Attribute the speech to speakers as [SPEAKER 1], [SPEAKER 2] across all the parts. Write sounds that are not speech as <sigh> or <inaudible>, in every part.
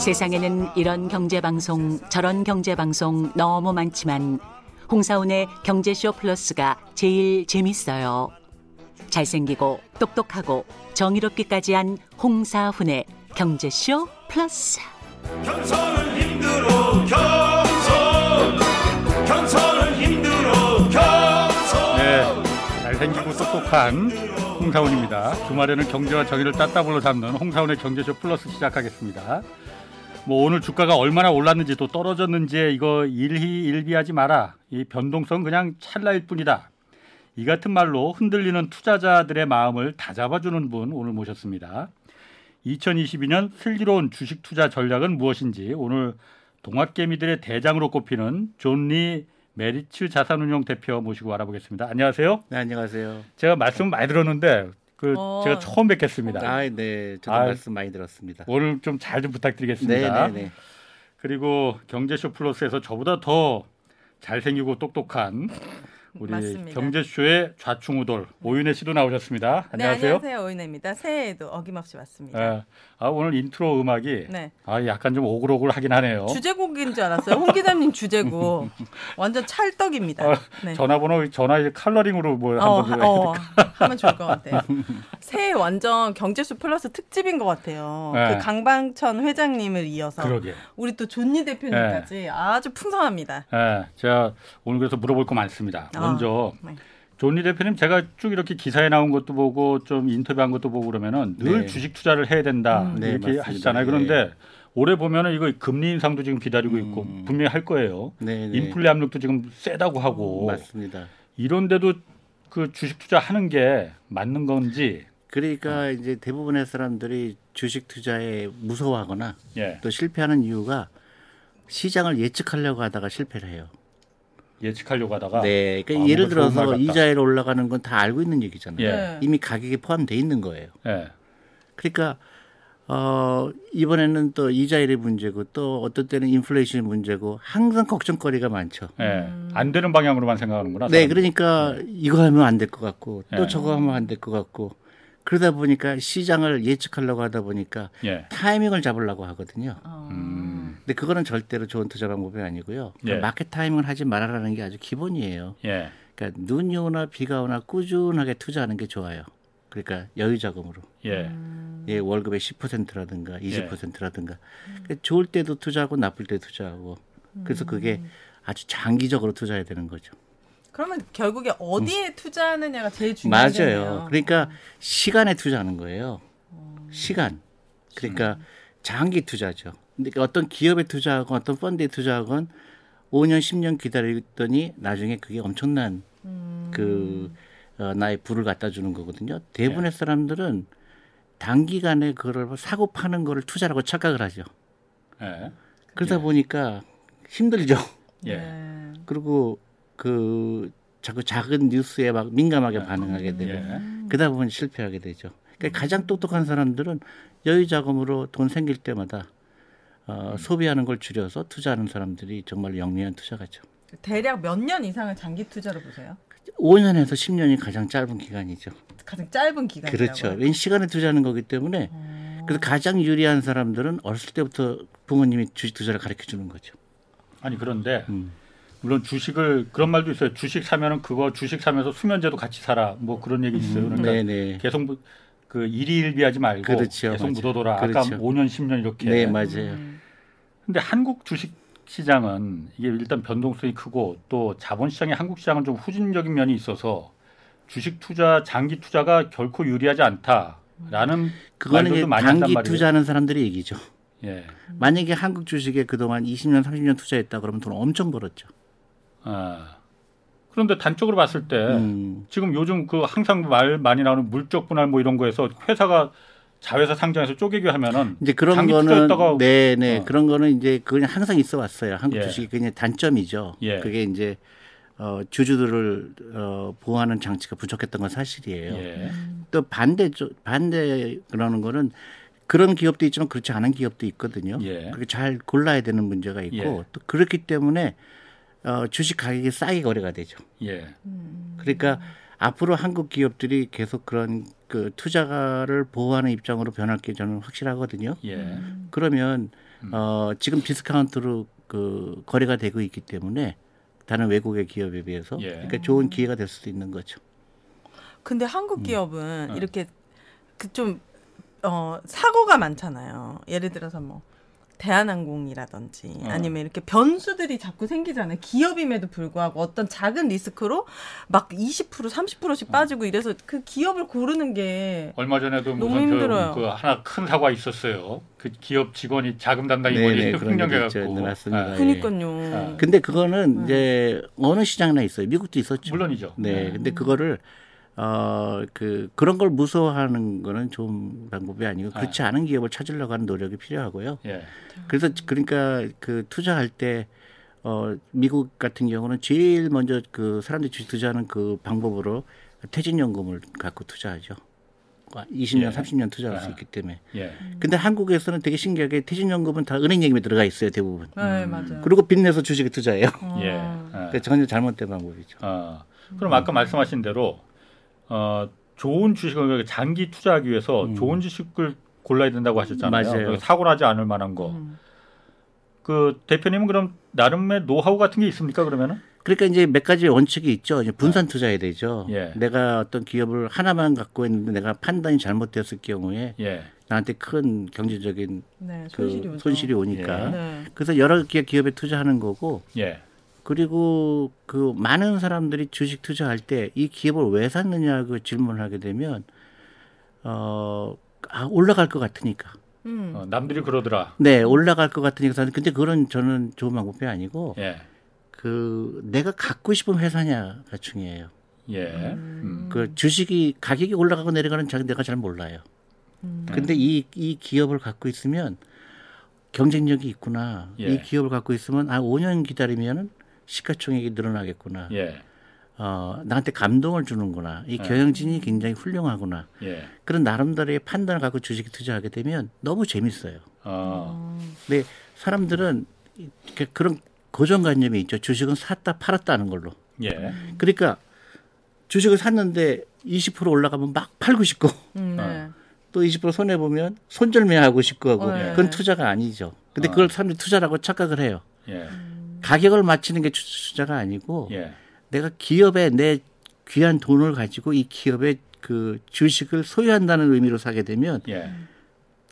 [SPEAKER 1] 세상에는 이런 경제방송 저런 경제방송 너무 많지만 홍사운의 경제쇼 플러스가 제일 재밌어요. 잘생기고 똑똑하고 정의롭기까지 한 홍사훈의 경제쇼 플러스.
[SPEAKER 2] 경선은 힘들어 경선 경선은 힘들어 경선
[SPEAKER 3] 네, 잘생기고 똑똑한 홍사원입니다. 주말에는 경제와 정의를 따따블로 잡는 홍사원의 경제쇼 플러스 시작하겠습니다. 뭐 오늘 주가가 얼마나 올랐는지 또 떨어졌는지 이거 일희일비하지 마라. 이 변동성 그냥 찰나일 뿐이다. 이 같은 말로 흔들리는 투자자들의 마음을 다 잡아주는 분 오늘 모셨습니다. 2022년 슬기로운 주식 투자 전략은 무엇인지 오늘 동학개미들의 대장으로 꼽히는 존리 메리츠 자산운용 대표 모시고 알아보겠습니다. 안녕하세요.
[SPEAKER 4] 네, 안녕하세요.
[SPEAKER 3] 제가 말씀 많이 들었는데 그
[SPEAKER 5] 어.
[SPEAKER 3] 제가 처음 뵙겠습니다.
[SPEAKER 4] 아, 네, 저도
[SPEAKER 3] 아이.
[SPEAKER 4] 말씀 많이 들었습니다.
[SPEAKER 3] 오늘 좀잘좀 부탁드리겠습니다.
[SPEAKER 4] 네, 네, 네.
[SPEAKER 3] 그리고 경제쇼 플러스에서 저보다 더 잘생기고 똑똑한 우리
[SPEAKER 5] 맞습니다.
[SPEAKER 3] 경제쇼의 좌충우돌 오윤혜 씨도 나오셨습니다.
[SPEAKER 5] 네,
[SPEAKER 3] 안녕하세요.
[SPEAKER 5] 안녕하세요. 오윤혜입니다. 새해에도 어김없이 왔습니다.
[SPEAKER 3] 예. 아, 오늘 인트로 음악이
[SPEAKER 5] 네.
[SPEAKER 3] 아, 약간 좀 오글오글하긴 하네요.
[SPEAKER 5] 주제곡인 줄 알았어요. 홍 기자님 주제곡. <laughs> 완전 찰떡입니다.
[SPEAKER 3] 어,
[SPEAKER 5] 네.
[SPEAKER 3] 전화번호 전화 컬러링으로 뭐
[SPEAKER 5] 어,
[SPEAKER 3] 한번
[SPEAKER 5] 하, 어, <laughs> 하면 좋을 것 같아요. <laughs> 새해 완전 경제쇼 플러스 특집인 것 같아요.
[SPEAKER 3] 네.
[SPEAKER 5] 그 강방천 회장님을 이어서
[SPEAKER 3] 그러게.
[SPEAKER 5] 우리 또 존리 대표님까지 아주 풍성합니다.
[SPEAKER 3] 예, 제가 오늘 그래서 물어볼 거 많습니다.
[SPEAKER 5] 아,
[SPEAKER 3] 먼저
[SPEAKER 5] 네.
[SPEAKER 3] 존리 대표님 제가 쭉 이렇게 기사에 나온 것도 보고 좀 인터뷰한 것도 보고 그러면 늘
[SPEAKER 4] 네.
[SPEAKER 3] 주식 투자를 해야 된다
[SPEAKER 5] 음.
[SPEAKER 4] 네,
[SPEAKER 3] 이렇게
[SPEAKER 4] 맞습니다.
[SPEAKER 3] 하시잖아요.
[SPEAKER 4] 네.
[SPEAKER 3] 그런데 올해 보면은 이거 금리 인상도 지금 기다리고 있고
[SPEAKER 4] 음.
[SPEAKER 3] 분명히 할 거예요.
[SPEAKER 4] 네, 네.
[SPEAKER 3] 인플레 압력도 지금 세다고 하고
[SPEAKER 4] 맞습니다.
[SPEAKER 3] 이런데도 그 주식 투자하는 게 맞는 건지
[SPEAKER 4] 그러니까 이제 대부분의 사람들이 주식 투자에 무서워하거나
[SPEAKER 3] 예,
[SPEAKER 4] 또 실패하는 이유가 시장을 예측하려고 하다가 실패를 해요.
[SPEAKER 3] 예측하려고 하다가
[SPEAKER 4] 네, 그러니까
[SPEAKER 3] 아,
[SPEAKER 4] 예를 들어서
[SPEAKER 3] 같다.
[SPEAKER 4] 이자율 올라가는 건 다 알고 있는 얘기잖아요.
[SPEAKER 3] 예.
[SPEAKER 5] 네.
[SPEAKER 4] 이미 가격에 포함돼 있는 거예요.
[SPEAKER 3] 예,
[SPEAKER 4] 그러니까 어 이번에는 또 이자율의 문제고 또 어떤 때는 인플레이션의 문제고 항상 걱정거리가 많죠.
[SPEAKER 3] 예. 안 되는 방향으로만 생각하는구나.
[SPEAKER 4] 네,
[SPEAKER 3] 사람들이.
[SPEAKER 4] 그러니까 이거 하면 안 될 것 같고 또
[SPEAKER 3] 네.
[SPEAKER 4] 저거 하면 안 될 것 같고 그러다 보니까 시장을 예측하려고 하다 보니까
[SPEAKER 3] 예.
[SPEAKER 4] 타이밍을 잡으려고 하거든요.
[SPEAKER 3] 음,
[SPEAKER 4] 근데 그거는 절대로 좋은 투자 방법이 아니고요.
[SPEAKER 3] 예.
[SPEAKER 4] 마켓 타이밍을 하지 말아라는 게 아주 기본이에요.
[SPEAKER 3] 예.
[SPEAKER 4] 그러니까 눈이 오나 비가 오나 꾸준하게 투자하는 게 좋아요. 그러니까 여유 자금으로.
[SPEAKER 3] 예.
[SPEAKER 4] 예, 월급의 10%라든가 20%라든가. 그러니까 좋을 때도 투자하고 나쁠 때 투자하고. 그래서 그게 아주 장기적으로 투자해야 되는 거죠.
[SPEAKER 5] 그러면 결국에 어디에 투자하느냐가 제일.
[SPEAKER 4] 음. 맞아요. 그러니까 시간에 투자하는 거예요. 시간. 그러니까 장기 투자죠. 근데 어떤 기업에 투자하건 어떤 펀드에 투자하건 5년, 10년 기다리더니 나중에 그게 엄청난 그 어, 나의 부를 갖다 주는 거거든요. 대부분의 사람들은 단기간에 그걸 사고 파는 거를 투자라고 착각을 하죠.
[SPEAKER 3] 예.
[SPEAKER 4] 그러다 보니까 힘들죠.
[SPEAKER 3] 예.
[SPEAKER 5] 네.
[SPEAKER 4] 그리고 그 자꾸 작은 뉴스에 막 민감하게 반응하게 되고
[SPEAKER 3] 예.
[SPEAKER 4] 그러다 보면 실패하게 되죠. 그러니까 가장 똑똑한 사람들은 여유 자금으로 돈 생길 때마다 어, 소비하는 걸 줄여서 투자하는 사람들이 정말 영리한 투자가죠.
[SPEAKER 5] 대략 몇 년 이상을 장기 투자로 보세요?
[SPEAKER 4] 5년에서 10년이 가장 짧은 기간이죠.
[SPEAKER 5] 가장 짧은 기간이라고.
[SPEAKER 4] 그렇죠. 왠 시간에 투자하는 거기 때문에 그래서 가장 유리한 사람들은 어렸을 때부터 부모님이 주식 투자를 가르쳐 주는 거죠.
[SPEAKER 3] 아니 그런데
[SPEAKER 4] 음.
[SPEAKER 3] 물론 주식을 그런 말도 있어요. 주식 사면은 그거 주식 사면서 수면제도 같이 사라. 뭐 그런 얘기 있어요. 그러니까
[SPEAKER 4] 네네.
[SPEAKER 3] 계속 무- 그 일희일비하지 말고
[SPEAKER 4] 그렇죠.
[SPEAKER 3] 계속
[SPEAKER 4] 맞아요.
[SPEAKER 3] 묻어둬라. 아까
[SPEAKER 4] 그렇죠.
[SPEAKER 3] 5년 10년 이렇게.
[SPEAKER 4] 네 맞아요.
[SPEAKER 5] 음.
[SPEAKER 3] 근데 한국 주식 시장은 이게 일단 변동성이 크고 또 자본 시장이 한국 시장은 좀 후진적인 면이 있어서 주식 투자 장기 투자가 결코 유리하지 않다라는
[SPEAKER 4] 그거는
[SPEAKER 3] 말들도
[SPEAKER 4] 이제
[SPEAKER 3] 많이 한단
[SPEAKER 4] 단기
[SPEAKER 3] 말이에요.
[SPEAKER 4] 투자하는 사람들의 얘기죠.
[SPEAKER 3] 예.
[SPEAKER 4] 만약에 한국 주식에 그동안 20년, 30년 투자했다 그러면 돈 엄청 벌었죠.
[SPEAKER 3] 아. 그런데 단적으로 봤을 때
[SPEAKER 4] 음.
[SPEAKER 3] 지금 요즘 그 항상 말 많이 나오는 물적 분할 뭐 이런 거에서 회사가 자회사 상장해서 쪼개기 하면은
[SPEAKER 4] 이제 그런 거는 네네
[SPEAKER 3] 어.
[SPEAKER 4] 그런 거는 이제 그냥 항상 있어 왔어요. 한국
[SPEAKER 3] 예.
[SPEAKER 4] 주식이 그냥 단점이죠.
[SPEAKER 3] 예.
[SPEAKER 4] 그게 이제 어, 주주들을 어, 보호하는 장치가 부족했던 건 사실이에요.
[SPEAKER 3] 예.
[SPEAKER 4] 또 반대 쪽 반대 그러는 거는 그런 기업도 있지만 그렇지 않은 기업도 있거든요.
[SPEAKER 3] 예.
[SPEAKER 4] 그렇게 잘 골라야 되는 문제가 있고
[SPEAKER 3] 예.
[SPEAKER 4] 또 그렇기 때문에 어, 주식 가격이 싸게 거래가 되죠.
[SPEAKER 3] 예.
[SPEAKER 4] 그러니까 앞으로 한국 기업들이 계속 그런 그 투자가를 보호하는 입장으로 변할 게 저는 확실하거든요.
[SPEAKER 3] 예.
[SPEAKER 4] 그러면
[SPEAKER 3] 음.
[SPEAKER 4] 어, 지금 디스카운트로 그 거래가 되고 있기 때문에 다른 외국의 기업에 비해서
[SPEAKER 3] 예.
[SPEAKER 4] 그러니까 좋은 기회가 될 수도 있는 거죠.
[SPEAKER 5] 근데 한국 기업은
[SPEAKER 3] 어.
[SPEAKER 5] 이렇게 그 좀 어, 사고가 많잖아요. 예를 들어서 뭐 대한항공이라든지
[SPEAKER 3] 어.
[SPEAKER 5] 아니면 이렇게 변수들이 자꾸 생기잖아요. 기업임에도 불구하고 어떤 작은 리스크로 막 20% 30%씩 빠지고 이래서 그 기업을 고르는 게
[SPEAKER 3] 얼마 전에도
[SPEAKER 5] 너무
[SPEAKER 3] 무슨
[SPEAKER 5] 힘들어요.
[SPEAKER 3] 그, 그 하나 큰 사고가 있었어요. 그 기업 직원이 자금 담당이
[SPEAKER 4] 네,
[SPEAKER 3] 머리
[SPEAKER 4] 네, 그런
[SPEAKER 3] 횡령해
[SPEAKER 4] 일도 있죠.
[SPEAKER 3] 갖고.
[SPEAKER 4] 네, 맞습니다.
[SPEAKER 3] 아,
[SPEAKER 5] 그니까요.
[SPEAKER 3] 아.
[SPEAKER 4] 근데 그거는 이제 어느 시장이나 있어요. 미국도 있었죠.
[SPEAKER 3] 물론이죠.
[SPEAKER 4] 네, 근데 그거를 어, 그, 그런 걸 무서워하는 거는 좋은 방법이 아니고 그렇지 않은 기업을 찾으려고 하는 노력이 필요하고요.
[SPEAKER 3] 예.
[SPEAKER 4] 그래서 그러니까 그 투자할 때 어, 미국 같은 경우는 제일 먼저 그 사람들이 주식 투자하는 그 방법으로 퇴직연금을 갖고 투자하죠. 20년,
[SPEAKER 3] 예.
[SPEAKER 4] 30년 투자할 수
[SPEAKER 3] 아.
[SPEAKER 4] 있기 때문에.
[SPEAKER 3] 예.
[SPEAKER 4] 근데 한국에서는 되게 신기하게 퇴직연금은 다 은행 예금에 들어가 있어요, 대부분.
[SPEAKER 5] 네, 맞아요.
[SPEAKER 4] 그리고 빚내서 주식에 투자해요.
[SPEAKER 3] 예.
[SPEAKER 4] 그러니까 전혀 잘못된 방법이죠.
[SPEAKER 3] 어, 그럼 아까 말씀하신 대로 어, 좋은 주식을 그러니까 장기 투자하기 위해서 좋은 주식을 골라야 된다고 하셨잖아요.
[SPEAKER 4] 음. 맞아요.
[SPEAKER 3] 그러니까 사고 나지 않을 만한 거.
[SPEAKER 5] 음.
[SPEAKER 3] 그 대표님은 그럼 나름의 노하우 같은 게 있습니까? 그러면은?
[SPEAKER 4] 그러니까 이제 몇 가지 원칙이 있죠. 이제 분산 투자해야 되죠.
[SPEAKER 3] 예.
[SPEAKER 4] 내가 어떤 기업을 하나만 갖고 있는데 내가 판단이 잘못되었을 경우에
[SPEAKER 3] 예.
[SPEAKER 4] 나한테 큰 경제적인
[SPEAKER 5] 네,
[SPEAKER 4] 그
[SPEAKER 5] 손실이.
[SPEAKER 4] 손실이 오니까.
[SPEAKER 3] 예.
[SPEAKER 5] 네.
[SPEAKER 4] 그래서 여러 개 기업에 투자하는 거고
[SPEAKER 3] 예.
[SPEAKER 4] 그리고 그 많은 사람들이 주식 투자할 때 이 기업을 왜 샀느냐고 질문을 하게 되면 어 아, 올라갈 것 같으니까.
[SPEAKER 5] 음.
[SPEAKER 3] 어, 남들이 그러더라.
[SPEAKER 4] 네, 올라갈 것 같으니까 사는. 근데 그런 저는 좋은 방법이 아니고
[SPEAKER 3] 예.
[SPEAKER 4] 그 내가 갖고 싶은 회사냐가 중요해요.
[SPEAKER 3] 예. 음.
[SPEAKER 4] 그 주식이 가격이 올라가고 내려가는 잘 내가 잘 몰라요.
[SPEAKER 5] 음.
[SPEAKER 4] 근데 이, 이 기업을 갖고 있으면 경쟁력이 있구나.
[SPEAKER 3] 예.
[SPEAKER 4] 이 기업을 갖고 있으면 아 5년 기다리면은 시가총액이 늘어나겠구나.
[SPEAKER 3] 예.
[SPEAKER 4] 어, 나한테 감동을 주는구나. 이 경영진이 굉장히 훌륭하구나.
[SPEAKER 3] 예.
[SPEAKER 4] 그런 나름대로의 판단을 갖고 주식에 투자하게 되면 너무 재밌어요.
[SPEAKER 3] 어.
[SPEAKER 4] 근데 사람들은 그런 고정관념이 있죠. 주식은 샀다 팔았다는 걸로.
[SPEAKER 3] 예.
[SPEAKER 4] 그러니까 주식을 샀는데 20% 올라가면 막 팔고 싶고
[SPEAKER 5] 음, 네.
[SPEAKER 4] 또20% 손해 보면 손절매하고 싶고 하고
[SPEAKER 5] 네.
[SPEAKER 4] 그건 투자가 아니죠. 근데
[SPEAKER 3] 어.
[SPEAKER 4] 그걸 사람들이 투자라고 착각을 해요.
[SPEAKER 3] 예.
[SPEAKER 4] 가격을 맞추는 게 투- 투자가 아니고
[SPEAKER 3] 예.
[SPEAKER 4] 내가 기업에 내 귀한 돈을 가지고 이 기업의 그 주식을 소유한다는 의미로 사게 되면
[SPEAKER 3] 예.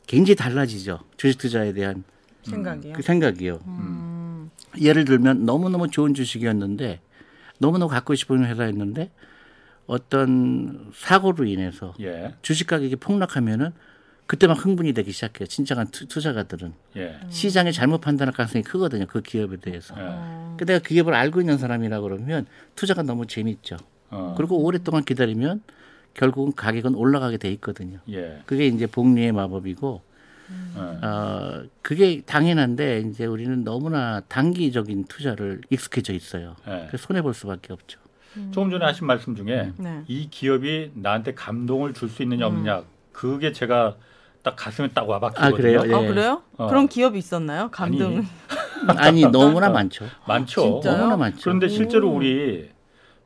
[SPEAKER 4] 굉장히 달라지죠. 주식 투자에 대한
[SPEAKER 5] 생각이요.
[SPEAKER 4] 그 생각이요.
[SPEAKER 5] 음.
[SPEAKER 4] 예를 들면 너무 너무 좋은 주식이었는데 너무 너무 갖고 싶은 회사였는데 어떤 사고로 인해서
[SPEAKER 3] 예.
[SPEAKER 4] 주식 가격이 폭락하면은 그때 막 흥분이 되기 시작해요. 진정한 투, 투자가들은
[SPEAKER 3] 예.
[SPEAKER 4] 시장에 잘못 판단할 가능성이 크거든요. 그 기업에 대해서.
[SPEAKER 3] 예.
[SPEAKER 4] 그 내가 그 기업을 알고 있는 사람이라 그러면 투자가 너무 재밌죠.
[SPEAKER 3] 어.
[SPEAKER 4] 그리고 오랫동안 기다리면 결국은 가격은 올라가게 돼 있거든요.
[SPEAKER 3] 예.
[SPEAKER 4] 그게 이제 복리의 마법이고
[SPEAKER 3] 예.
[SPEAKER 4] 어 그게 당연한데 이제 우리는 너무나 단기적인 투자를 익숙해져 있어요.
[SPEAKER 3] 예.
[SPEAKER 4] 그래서 손해 볼 수밖에 없죠.
[SPEAKER 3] 조금 전에 하신 말씀 중에
[SPEAKER 5] 네.
[SPEAKER 3] 이 기업이 나한테 감동을 줄 수 있느냐 없느냐 그게 제가 딱 가슴에 딱 와박히거든요.
[SPEAKER 4] 아, 그래요? 예.
[SPEAKER 5] 아 그래요?
[SPEAKER 3] 어.
[SPEAKER 5] 그런 기업이 있었나요? 감동. <laughs>
[SPEAKER 4] 아니 너무나 많죠.
[SPEAKER 3] 많죠.
[SPEAKER 5] 진짜요?
[SPEAKER 4] 너무나 많죠.
[SPEAKER 3] 그런데 실제로
[SPEAKER 5] 오.
[SPEAKER 3] 우리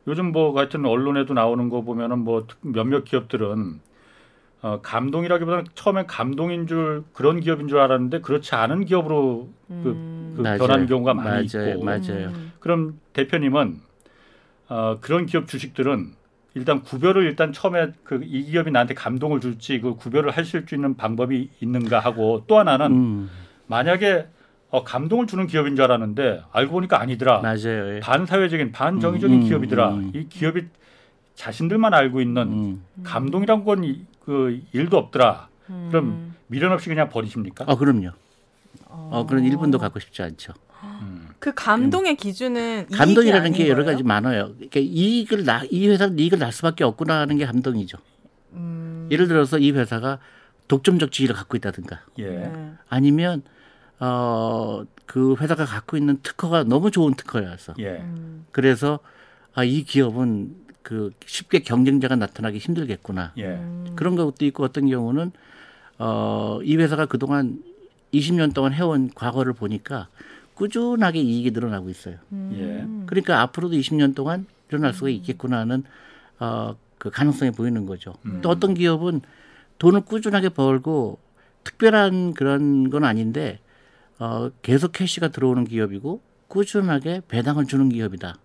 [SPEAKER 3] 요즘 뭐 같은 언론에도 나오는 거 보면은 뭐 특- 몇몇 기업들은 어, 감동이라기보다는 처음엔 감동인 줄 그런 기업인 줄 알았는데 그렇지 않은 기업으로 그, 그
[SPEAKER 4] 맞아요.
[SPEAKER 3] 변한 경우가 많이
[SPEAKER 4] 맞아요.
[SPEAKER 3] 있고
[SPEAKER 4] 맞아요.
[SPEAKER 5] 음.
[SPEAKER 3] 그럼 대표님은 어, 그런 기업 주식들은 일단 구별을 일단 처음에 그 이 기업이 나한테 감동을 줄지 그 구별을 하실 수 있는 방법이 있는가 하고 또 하나는
[SPEAKER 4] 음,
[SPEAKER 3] 만약에 어, 감동을 주는 기업인 줄 알았는데 알고 보니까 아니더라.
[SPEAKER 4] 맞아요. 예.
[SPEAKER 3] 반사회적인 반정의적인
[SPEAKER 4] 음,
[SPEAKER 3] 기업이더라.
[SPEAKER 4] 음.
[SPEAKER 3] 이 기업이 자신들만 알고 있는
[SPEAKER 4] 음.
[SPEAKER 3] 감동이란 건 그 일도 없더라.
[SPEAKER 5] 음.
[SPEAKER 3] 그럼 미련 없이 그냥 버리십니까?
[SPEAKER 4] 어 그럼요. 어 그런 1분도 갖고 싶지 않죠.
[SPEAKER 3] 음.
[SPEAKER 5] 그 감동의 기준은 이익이
[SPEAKER 4] 감동이라는 게 여러
[SPEAKER 5] 거예요?
[SPEAKER 4] 가지 많아요. 그러니까 이익을 나, 이 회사는 이익을 날 수밖에 없구나 하는 게 감동이죠.
[SPEAKER 5] 음.
[SPEAKER 4] 예를 들어서 이 회사가 독점적 지위를 갖고 있다든가
[SPEAKER 3] 예.
[SPEAKER 5] 네.
[SPEAKER 4] 아니면 어, 그 회사가 갖고 있는 특허가 너무 좋은 특허여서
[SPEAKER 3] 예.
[SPEAKER 5] 음.
[SPEAKER 4] 그래서 아, 이 기업은 그 쉽게 경쟁자가 나타나기 힘들겠구나.
[SPEAKER 3] 예.
[SPEAKER 5] 음.
[SPEAKER 4] 그런 것도 있고 어떤 경우는 어, 이 회사가 그동안 20년 동안 해온 과거를 보니까 꾸준하게 이익이 늘어나고 있어요.
[SPEAKER 5] 음.
[SPEAKER 4] 그러니까 앞으로도 20년 동안 일어날 수가 있겠구나 하는 어, 그 가능성이 보이는 거죠.
[SPEAKER 3] 음.
[SPEAKER 4] 또 어떤 기업은 돈을 꾸준하게 벌고 특별한 그런 건 아닌데 어, 계속 캐시가 들어오는 기업이고 꾸준하게 배당을 주는 기업이다.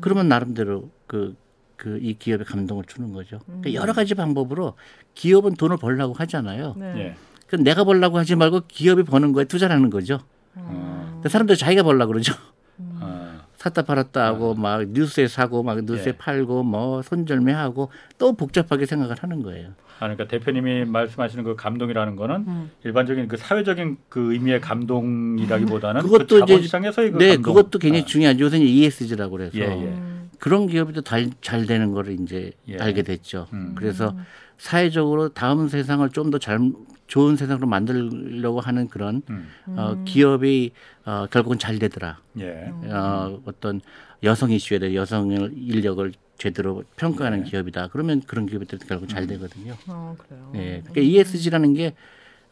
[SPEAKER 4] 그러면 나름대로 그 그이 기업에 감동을 주는 거죠. 그러니까 여러 가지 방법으로 기업은 돈을 벌려고 하잖아요.
[SPEAKER 5] 네.
[SPEAKER 3] 예.
[SPEAKER 4] 그럼 내가 벌려고 하지 말고 기업이 버는 거에 투자하는 거죠.
[SPEAKER 3] 어,
[SPEAKER 4] 근데 사람들 자기가 벌려고 그러죠.
[SPEAKER 3] 어, <laughs>
[SPEAKER 4] 샀다 팔았다 하고 막 뉴스에 사고 막 뉴스에
[SPEAKER 3] 예.
[SPEAKER 4] 팔고 뭐 손절매하고 또 복잡하게 생각을 하는 거예요.
[SPEAKER 3] 아, 그러니까 대표님이 말씀하시는 그 감동이라는 거는
[SPEAKER 5] 음.
[SPEAKER 3] 일반적인 그 사회적인 그 의미의 감동이라기보다는
[SPEAKER 4] 그것도
[SPEAKER 3] 그
[SPEAKER 4] 이제
[SPEAKER 3] 자본시장에서의 그
[SPEAKER 4] 네,
[SPEAKER 3] 감동.
[SPEAKER 4] 그것도 굉장히
[SPEAKER 3] 아,
[SPEAKER 4] 중요하죠. 요새는 ESG라고 그래서
[SPEAKER 3] 예, 예.
[SPEAKER 5] 음.
[SPEAKER 4] 그런 기업이 잘, 잘 되는 거를 이제
[SPEAKER 3] 예.
[SPEAKER 4] 알게 됐죠.
[SPEAKER 3] 음.
[SPEAKER 4] 그래서 사회적으로 다음 세상을 좀 더 잘 좋은 세상으로 만들려고 하는 그런
[SPEAKER 3] 음.
[SPEAKER 4] 어, 기업이 어, 결국은 잘 되더라.
[SPEAKER 3] 예.
[SPEAKER 4] 어, 어떤 여성 이슈에 대해 여성의 인력을 제대로 평가하는
[SPEAKER 3] 네.
[SPEAKER 4] 기업이다. 그러면 그런 기업들은 결국
[SPEAKER 3] 음.
[SPEAKER 4] 잘 되거든요.
[SPEAKER 5] 어, 그래요.
[SPEAKER 4] 예. 그러니까 ESG라는 게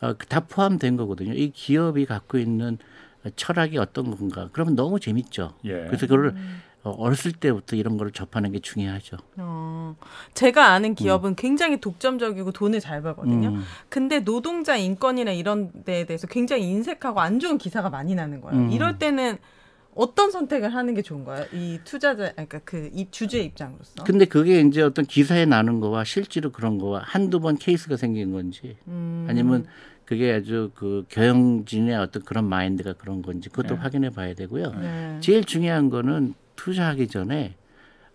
[SPEAKER 4] 어, 다 포함된 거거든요. 이 기업이 갖고 있는 철학이 어떤 건가. 그러면 너무 재밌죠.
[SPEAKER 3] 예.
[SPEAKER 4] 그래서 그거를 어, 어렸을 때부터 이런 거를 접하는 게 중요하죠.
[SPEAKER 5] 어, 제가 아는 기업은 굉장히 독점적이고 돈을 잘 벌거든요.
[SPEAKER 4] 음.
[SPEAKER 5] 근데 노동자 인권이나 이런 데에 대해서 굉장히 인색하고 안 좋은 기사가 많이 나는 거예요.
[SPEAKER 4] 음.
[SPEAKER 5] 이럴 때는 어떤 선택을 하는 게 좋은가요? 이 투자자, 그러니까 그 이 주주의 입장으로서.
[SPEAKER 4] 근데 그게 이제 어떤 기사에 나는 거와 실제로 그런 거와 한두 번 케이스가 생긴 건지
[SPEAKER 5] 음.
[SPEAKER 4] 아니면 그게 아주 그 경영진의 어떤 그런 마인드가 그런 건지 그것도
[SPEAKER 3] 네.
[SPEAKER 4] 확인해 봐야 되고요.
[SPEAKER 5] 네.
[SPEAKER 4] 제일 중요한 거는 투자하기 전에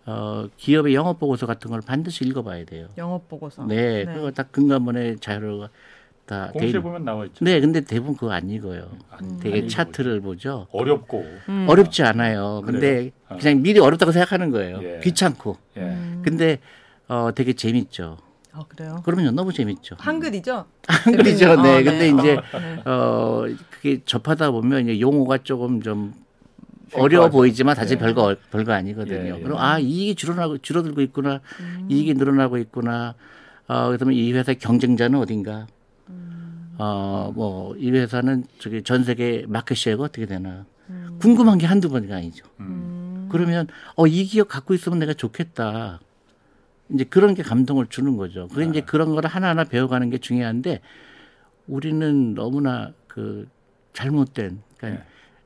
[SPEAKER 4] 어, 기업의 영업 보고서 같은 걸 반드시 읽어봐야 돼요.
[SPEAKER 5] 영업 보고서.
[SPEAKER 4] 네, 그거 다 근간번에 자료가 다 있-
[SPEAKER 3] 보면 나와 있죠.
[SPEAKER 4] 네, 근데 대부분 그거 안 읽어요.
[SPEAKER 3] 안-
[SPEAKER 4] 되게
[SPEAKER 3] 안
[SPEAKER 4] 차트를 보죠.
[SPEAKER 3] 어렵고.
[SPEAKER 5] 음.
[SPEAKER 4] 어렵지 않아요. 근데
[SPEAKER 3] 그래요? 어.
[SPEAKER 4] 그냥 미리 어렵다고 생각하는 거예요.
[SPEAKER 3] 예.
[SPEAKER 4] 귀찮고.
[SPEAKER 3] 예.
[SPEAKER 5] 음.
[SPEAKER 4] 근데 어, 되게 재밌죠.
[SPEAKER 5] 아, 그래요?
[SPEAKER 4] 그러면요 너무 재밌죠.
[SPEAKER 5] 한글이죠?
[SPEAKER 4] 한글이죠. 네.
[SPEAKER 5] 어,
[SPEAKER 4] 근데 이제
[SPEAKER 5] 네.
[SPEAKER 4] 어 그게 접하다 보면 이제 용어가 조금 좀 어려워 보이지만 사실 별거 별거 아니거든요.
[SPEAKER 3] 예, 예.
[SPEAKER 4] 그럼 아 이익이 줄어나고 줄어들고 있구나, 이익이 늘어나고 있구나. 어 그러면 이 회사의 경쟁자는 어딘가? 어뭐 이 회사는 저기 전 세계 마켓 시어가 어떻게 되나? 궁금한 게 한두 번이 아니죠.
[SPEAKER 3] 음.
[SPEAKER 4] 그러면 어 이 기업 갖고 있으면 내가 좋겠다. 이제 그런 게 감동을 주는 거죠. 그 이제 그런 거를 하나하나 배워가는 게 중요한데 우리는 너무나 그 잘못된 그러니까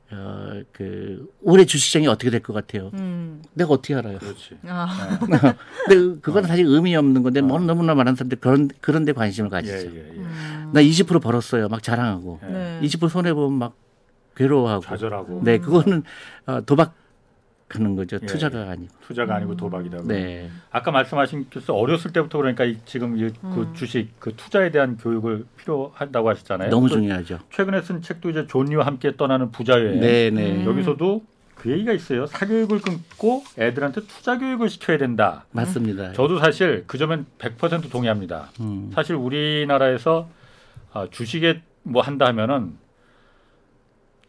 [SPEAKER 4] 어, 그 올해 주식시장이 어떻게 될 것 같아요.
[SPEAKER 5] 음.
[SPEAKER 4] 내가 어떻게 알아요?
[SPEAKER 3] 그렇지.
[SPEAKER 5] 아, <laughs>
[SPEAKER 4] 근데 그건 사실 의미 없는 건데 뭐 너무나 많은 사람들이 그런 그런 데 관심을
[SPEAKER 3] 예,
[SPEAKER 4] 가지죠.
[SPEAKER 3] 예, 예.
[SPEAKER 4] 나20% 벌었어요. 막 자랑하고.
[SPEAKER 3] 예.
[SPEAKER 5] 네.
[SPEAKER 4] 20% 손해 보면 막 괴로워하고.
[SPEAKER 3] 좌절하고.
[SPEAKER 4] 네, 그거는 어, 도박 하는 거죠.
[SPEAKER 3] 예,
[SPEAKER 4] 투자가 아니고.
[SPEAKER 3] 투자가 아니고 도박이라고.
[SPEAKER 4] 네.
[SPEAKER 3] 아까 말씀하신 께서 어렸을 때부터 그러니까 이 지금 이그 주식 그 투자에 대한 교육을 필요하다고 하셨잖아요.
[SPEAKER 4] 너무
[SPEAKER 3] 또
[SPEAKER 4] 중요하죠.
[SPEAKER 3] 최근에 쓴 책도 이제 존리와 함께 떠나는 부자여행.
[SPEAKER 4] 네, 네.
[SPEAKER 3] 여기서도 그 얘기가 있어요. 사교육을 끊고 애들한테 투자 교육을 시켜야 된다.
[SPEAKER 4] 맞습니다.
[SPEAKER 3] 저도 사실 그 점엔 100% 동의합니다.
[SPEAKER 4] 음.
[SPEAKER 3] 사실 우리나라에서 아, 주식에 뭐 한다 하면은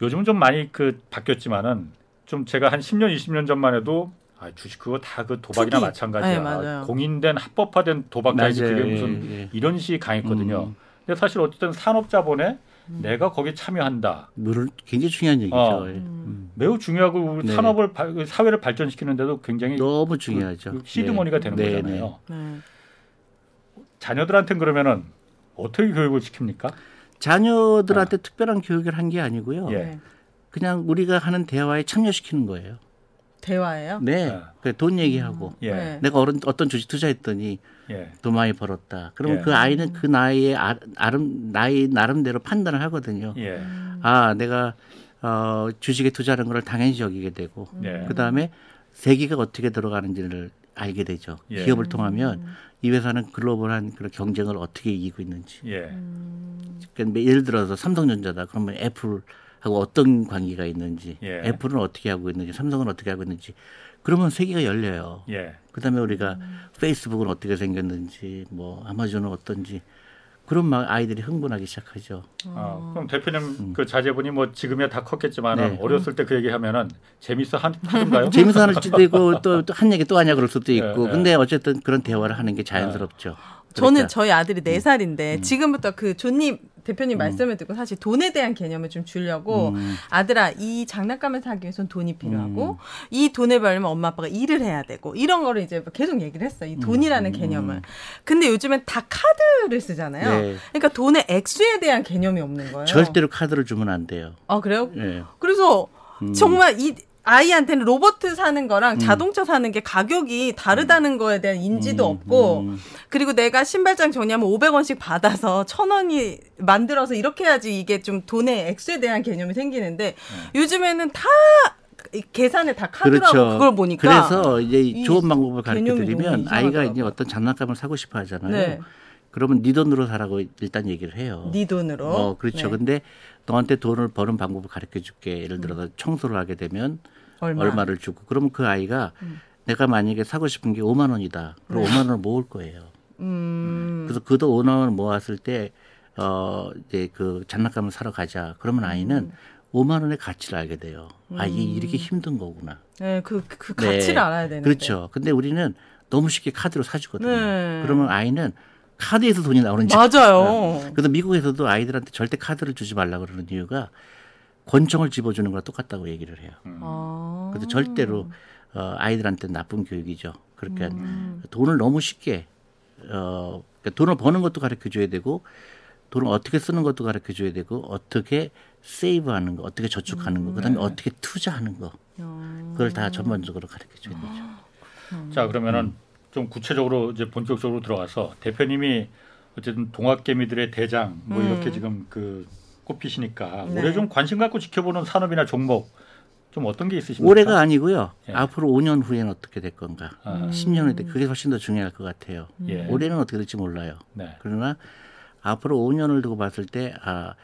[SPEAKER 3] 요즘은 좀 많이 그 바뀌었지만은 좀 제가 한 10년, 20년 전만 해도 아, 주식 그거 다 그 도박이나
[SPEAKER 5] 투기.
[SPEAKER 3] 마찬가지야.
[SPEAKER 5] 네.
[SPEAKER 3] 공인된 합법화된 도박까지
[SPEAKER 4] 맞아요.
[SPEAKER 3] 그게 무슨
[SPEAKER 4] 예, 예.
[SPEAKER 3] 이런 식이 강했거든요.
[SPEAKER 4] 음.
[SPEAKER 3] 근데 사실 어쨌든 산업자본에
[SPEAKER 5] 음.
[SPEAKER 3] 내가 거기에 참여한다.
[SPEAKER 4] 물 굉장히 중요한 얘기죠.
[SPEAKER 3] 어.
[SPEAKER 4] 예. 음.
[SPEAKER 3] 매우 중요하고 우리
[SPEAKER 4] 네.
[SPEAKER 3] 산업을 발- 사회를 발전시키는데도 굉장히
[SPEAKER 4] 너무 중요하죠.
[SPEAKER 3] 그 시드머니가 되는
[SPEAKER 4] 네,
[SPEAKER 3] 거잖아요.
[SPEAKER 5] 네.
[SPEAKER 3] 자녀들한테는 그러면은 어떻게 교육을 시킵니까?
[SPEAKER 4] 자녀들한테 특별한 교육을 한 게 아니고요.
[SPEAKER 3] 예.
[SPEAKER 5] 네.
[SPEAKER 4] 그냥 우리가 하는 대화에 참여시키는 거예요.
[SPEAKER 5] 대화예요?
[SPEAKER 4] 네.
[SPEAKER 3] 네.
[SPEAKER 4] 그돈 얘기하고
[SPEAKER 3] 예.
[SPEAKER 5] 네.
[SPEAKER 4] 내가 어른, 어떤 주식 투자했더니
[SPEAKER 3] 예.
[SPEAKER 4] 돈 많이 벌었다. 그러면
[SPEAKER 3] 예.
[SPEAKER 4] 그 아이는 그 나이에 아, 아름, 나이 나름대로 판단을 하거든요.
[SPEAKER 3] 예.
[SPEAKER 4] 아, 내가 어, 주식에 투자하는 걸 당연시 여기게 되고
[SPEAKER 3] 예.
[SPEAKER 4] 그다음에 세계가 어떻게 들어가는지를 알게 되죠.
[SPEAKER 3] 예.
[SPEAKER 4] 기업을 통하면 이 회사는 글로벌한 그런 경쟁을 어떻게 이기고 있는지.
[SPEAKER 3] 예.
[SPEAKER 4] 그러니까 예를 들어서 삼성전자다. 그러면 애플 하고 어떤 관계가 있는지,
[SPEAKER 3] 예.
[SPEAKER 4] 애플은 어떻게 하고 있는지, 삼성은 어떻게 하고 있는지. 그러면 세계가 열려요.
[SPEAKER 3] 예.
[SPEAKER 4] 그다음에 우리가 페이스북은 어떻게 생겼는지, 뭐 아마존은 어떤지. 그럼 막 아이들이 흥분하기 시작하죠.
[SPEAKER 3] 어, 그럼 대표님 그 자제분이 뭐 지금이야 다 컸겠지만
[SPEAKER 4] 네.
[SPEAKER 3] 어렸을 때 그 얘기하면 재밌어 한- 하던가요? <laughs>
[SPEAKER 4] 재밌어 하는 수도 있고 <laughs> 또 한 얘기 또 하냐 그럴 수도 있고.
[SPEAKER 3] 예, 예.
[SPEAKER 4] 근데 어쨌든 그런 대화를 하는 게 자연스럽죠.
[SPEAKER 5] 저는
[SPEAKER 4] 그러니까
[SPEAKER 5] 저희 아들이 네 살인데 지금부터 그 존님 대표님 말씀을 듣고 사실 돈에 대한 개념을 좀 주려고
[SPEAKER 4] 음.
[SPEAKER 5] 아들아 이 장난감을 사기 위해선 돈이 필요하고 이 돈을 벌려면 엄마 아빠가 일을 해야 되고 이런 거를 이제 계속 얘기를 했어요. 이 돈이라는 개념을. 근데 요즘엔 다 카드를 쓰잖아요.
[SPEAKER 4] 네.
[SPEAKER 5] 그러니까 돈의 액수에 대한 개념이 없는 거예요.
[SPEAKER 4] 절대로 카드를 주면 안 돼요.
[SPEAKER 5] 아 그래요?
[SPEAKER 4] 예.
[SPEAKER 5] 그래서
[SPEAKER 4] 음.
[SPEAKER 5] 정말 이 아이한테는 로버트 사는 거랑 자동차 사는 게 가격이 다르다는 거에 대한 인지도 없고
[SPEAKER 4] 음.
[SPEAKER 5] 그리고 내가 신발장 정리하면 500원씩 받아서 1000원이 만들어서 이렇게 해야지 이게 좀 돈의 액수에 대한 개념이 생기는데 요즘에는 다이 계산에 다
[SPEAKER 4] 네. 그렇죠.
[SPEAKER 5] 그걸 보니까
[SPEAKER 4] 그래서 이제
[SPEAKER 5] 이
[SPEAKER 4] 좋은 방법을 가르쳐 드리면 아이가. 이제 어떤 장난감을 사고 싶어 하잖아요.
[SPEAKER 5] 네.
[SPEAKER 4] 그러면 네 돈으로 사라고 일단 얘기를 해요.
[SPEAKER 5] 네 돈으로
[SPEAKER 4] 어, 그렇죠.
[SPEAKER 5] 네.
[SPEAKER 4] 근데 너한테 돈을 버는 방법을 가르쳐 줄게. 예를 들어서 청소를 하게 되면
[SPEAKER 5] 얼마?
[SPEAKER 4] 를 주고 그러면 그 아이가 내가 만약에 사고 싶은 게 5만 원이다. 그럼 5만 원을 모을 거예요.
[SPEAKER 5] 음,
[SPEAKER 4] 그래서 그도 5만 원을 모았을 때 어, 이제 그 장난감을 사러 가자. 그러면 아이는 5만 원의 가치를 알게 돼요. 아, 이게 이렇게 힘든 거구나.
[SPEAKER 5] 네, 그, 그
[SPEAKER 4] 네.
[SPEAKER 5] 가치를 알아야 되는데
[SPEAKER 4] 그렇죠. 근데 우리는 너무 쉽게 카드로 사주거든요.
[SPEAKER 5] 네.
[SPEAKER 4] 그러면 아이는 카드에서 돈이 나오는지.
[SPEAKER 5] 맞아요.
[SPEAKER 4] 그래서 미국에서도 아이들한테 절대 카드를 주지 말라 그러는 이유가 권총을 집어주는 거랑 똑같다고 얘기를 해요.
[SPEAKER 5] 아.
[SPEAKER 4] 그래서 절대로 어, 아이들한테 나쁜 교육이죠. 그러니까
[SPEAKER 5] 음.
[SPEAKER 4] 돈을 너무 쉽게 어, 그러니까 돈을 버는 것도 가르쳐 줘야 되고 돈을 어떻게 쓰는 것도 가르쳐 줘야 되고 어떻게 세이브하는 거, 어떻게 저축하는 거, 그다음에 어떻게 투자하는 거, 그걸 다 전반적으로 가르쳐 줘야 되죠.
[SPEAKER 3] 자 그러면은 좀 구체적으로 이제 본격적으로 들어가서 대표님이 어쨌든 동학개미들의 대장 뭐 이렇게 지금 그 꼽히시니까
[SPEAKER 5] 네.
[SPEAKER 3] 올해 좀 관심 갖고 지켜보는 산업이나 종목 좀 어떤 게 있으십니까?
[SPEAKER 4] 올해가 아니고요.
[SPEAKER 3] 예.
[SPEAKER 4] 앞으로 5년 후에는 어떻게 될 건가,
[SPEAKER 3] 아.
[SPEAKER 4] 10년 후에 그게 훨씬 더 중요할 것 같아요.
[SPEAKER 3] 예.
[SPEAKER 4] 올해는 어떻게 될지 몰라요.
[SPEAKER 3] 네.
[SPEAKER 4] 그러나 앞으로 5년을 두고 봤을 때 아,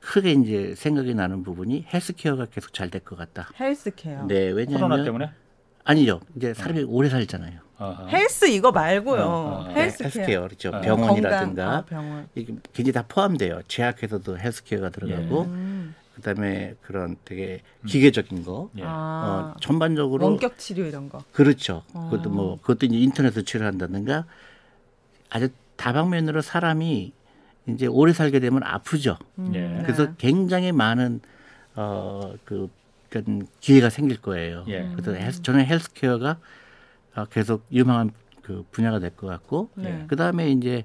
[SPEAKER 4] 크게 이제 생각이 나는 부분이 헬스케어가 계속 잘 될 것 같다.
[SPEAKER 5] 헬스케어.
[SPEAKER 4] 네, 왜냐하면
[SPEAKER 3] 코로나 때문에
[SPEAKER 4] 아니죠. 이제 사람이 오래 살잖아요.
[SPEAKER 3] 아하.
[SPEAKER 5] 헬스 이거 말고요.
[SPEAKER 3] 어, 어.
[SPEAKER 4] 네, healthcare. healthcare 그렇죠.
[SPEAKER 3] 아.
[SPEAKER 4] 병원이라든가
[SPEAKER 5] 아, 병원.
[SPEAKER 4] 이게 굉장히 다 포함돼요. 제약회사도 헬스케어가 들어가고
[SPEAKER 5] 음.
[SPEAKER 4] 그다음에 그런 되게 기계적인 거
[SPEAKER 3] 예.
[SPEAKER 5] 아,
[SPEAKER 4] 어, 전반적으로
[SPEAKER 5] 원격 치료 이런 거.
[SPEAKER 4] 그렇죠. 그것도 뭐 그것도 이제 인터넷으로 치료한다든가 아주 다방면으로 사람이 이제 오래 살게 되면 아프죠.
[SPEAKER 3] 예.
[SPEAKER 4] 그래서 굉장히 많은 어 그 기회가 생길 거예요.
[SPEAKER 3] 예.
[SPEAKER 4] 그래서 헬스, 저는 헬스케어가 어, 계속 유망한 그 분야가 될 것 같고
[SPEAKER 5] 네.
[SPEAKER 4] 그 다음에 이제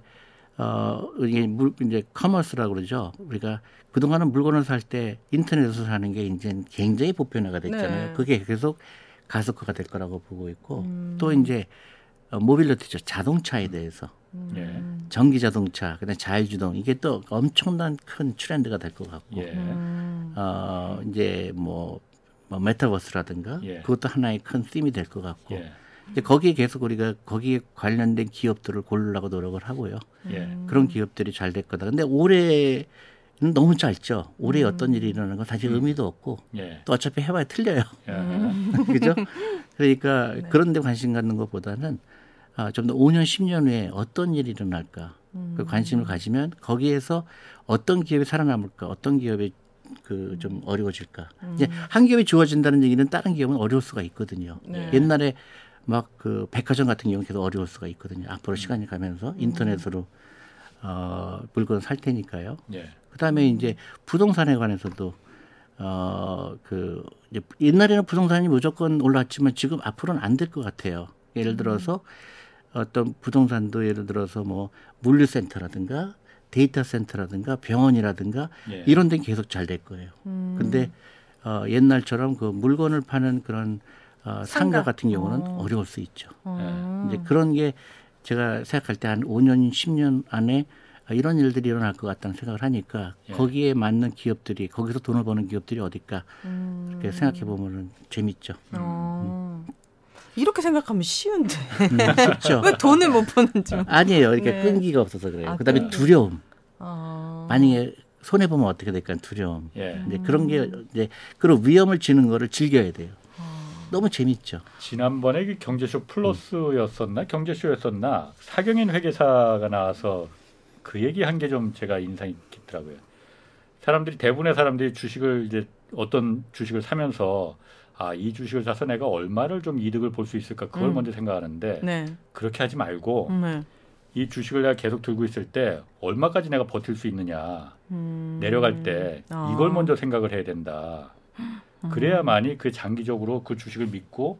[SPEAKER 4] 어 이게 물 이제 commerce라고 그러죠. 우리가 그 동안은 물건을 살 때 인터넷에서 사는 게 이제 굉장히 보편화가 됐잖아요.
[SPEAKER 5] 네.
[SPEAKER 4] 그게 계속 가속화가 될 거라고 보고 있고 또 이제 어, mobility죠. 자동차에 대해서
[SPEAKER 3] 예.
[SPEAKER 4] 전기 자동차, 그다음에 자율주동 이게 또 엄청난 큰 트렌드가 될 것 같고
[SPEAKER 3] 예.
[SPEAKER 5] 음.
[SPEAKER 4] 어 이제 뭐, 뭐 메타버스라든가
[SPEAKER 3] 예.
[SPEAKER 4] 그것도 하나의 큰 팀이 될 것 같고
[SPEAKER 3] 예.
[SPEAKER 4] 이제 거기에 계속 우리가 거기에 관련된 기업들을 고르려고 노력을 하고요.
[SPEAKER 3] 예.
[SPEAKER 4] 그런 기업들이 잘 될 거다. 근데 올해는 너무 짧죠. 올해 어떤 일이 일어나는 건 사실 의미도 없고
[SPEAKER 3] 예.
[SPEAKER 4] 또 어차피 해봐야 틀려요.
[SPEAKER 3] 예. <laughs>
[SPEAKER 4] 그죠? 그러니까 그런 데 관심 갖는 것보다는 아, 좀 더 5년, 10년 후에 어떤 일이 일어날까 그 관심을 가지면 거기에서 어떤 기업이 살아남을까, 어떤 기업이 그좀 어려워질까. 이제 한 기업이 좋아진다는 얘기는 다른 기업은 어려울 수가 있거든요.
[SPEAKER 5] 네.
[SPEAKER 4] 옛날에 막 그 백화점 같은 경우는 계속 어려울 수가 있거든요. 앞으로 시간이 가면서 인터넷으로 어, 물건을 살 테니까요.
[SPEAKER 3] 예.
[SPEAKER 4] 그다음에 이제 부동산에 관해서도 어 그 이제 옛날에는 부동산이 무조건 올랐지만 지금 앞으로는 안 될 것 같아요. 예를 들어서 어떤 부동산도 예를 들어서 뭐 물류센터라든가 데이터 센터라든가 병원이라든가
[SPEAKER 3] 예.
[SPEAKER 4] 이런 데는 계속 잘 될 거예요. 근데 어 옛날처럼 그 물건을 파는 그런 어 상가
[SPEAKER 5] 상가.
[SPEAKER 4] 같은 경우는 어. 려울 수 있죠.
[SPEAKER 5] 음.
[SPEAKER 4] 이제 그런 게 제가 생각할 때 한 5년, 10년 안에 이런 일들이 일어날 것 같다는 생각을 하니까
[SPEAKER 3] 예.
[SPEAKER 4] 거기에 맞는 기업들이 거기서 돈을 버는 기업들이 어딜까
[SPEAKER 5] 음.
[SPEAKER 4] 이렇게 생각해 보면은 재밌죠.
[SPEAKER 5] 어. 이렇게 생각하면 쉬운데
[SPEAKER 4] 음, 쉽죠. <laughs>
[SPEAKER 5] 왜 돈을 못 버는지.
[SPEAKER 4] 아니에요. 이렇게
[SPEAKER 5] 네.
[SPEAKER 4] 끈기가 없어서 그래요.
[SPEAKER 5] 아,
[SPEAKER 4] 그다음에
[SPEAKER 5] 끈기.
[SPEAKER 4] 두려움.
[SPEAKER 5] 아.
[SPEAKER 4] 만약에 손해 보면 어떻게 될까 두려움.
[SPEAKER 3] 예.
[SPEAKER 4] 이제 그런 게 이제 그런 위험을 지는 거를 즐겨야 돼요. 너무 재밌죠.
[SPEAKER 3] 지난번에 그 경제쇼 플러스였었나 경제쇼였었나 사경인 회계사가 나와서 그 얘기 한 게 좀 제가 인상이 깊더라고요. 사람들이 대부분의 사람들이 주식을 이제 어떤 주식을 사면서 아 이 주식을 사서 내가 얼마를 좀 이득을 볼 수 있을까 그걸
[SPEAKER 5] 음.
[SPEAKER 3] 먼저 생각하는데
[SPEAKER 5] 네.
[SPEAKER 3] 그렇게 하지 말고
[SPEAKER 5] 네.
[SPEAKER 3] 이 주식을 내가 계속 들고 있을 때 얼마까지 내가 버틸 수 있느냐
[SPEAKER 5] 음.
[SPEAKER 3] 내려갈 때
[SPEAKER 5] 아.
[SPEAKER 3] 이걸 먼저 생각을 해야 된다. 그래야만이 그 장기적으로 그 주식을 믿고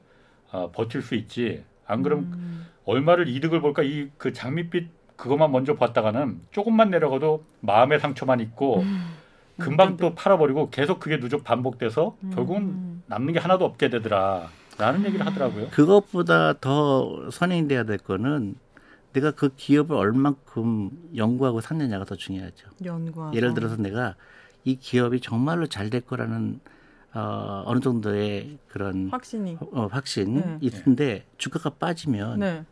[SPEAKER 3] 아, 버틸 수 있지. 안 그럼
[SPEAKER 5] 음.
[SPEAKER 3] 얼마를 이득을 볼까 이 그 장밋빛 그것만 먼저 봤다가는 조금만 내려가도 마음의 상처만 있고
[SPEAKER 5] 음.
[SPEAKER 3] 금방 또 팔아버리고 계속 그게 누적 반복돼서 결국은 남는 게 하나도 없게 되더라 라는 얘기를 하더라고요.
[SPEAKER 4] 그것보다 더 선행돼야 될 거는 내가 그 기업을 얼만큼 연구하고 샀느냐가 더 중요하죠.
[SPEAKER 5] 연구하고.
[SPEAKER 4] 예를 들어서 내가 이 기업이 정말로 잘 될 거라는 어, 어느 정도의 그런
[SPEAKER 5] 확신이.
[SPEAKER 4] 어, 확신
[SPEAKER 5] 네.
[SPEAKER 4] 있는데 주가가 빠지면
[SPEAKER 5] 네.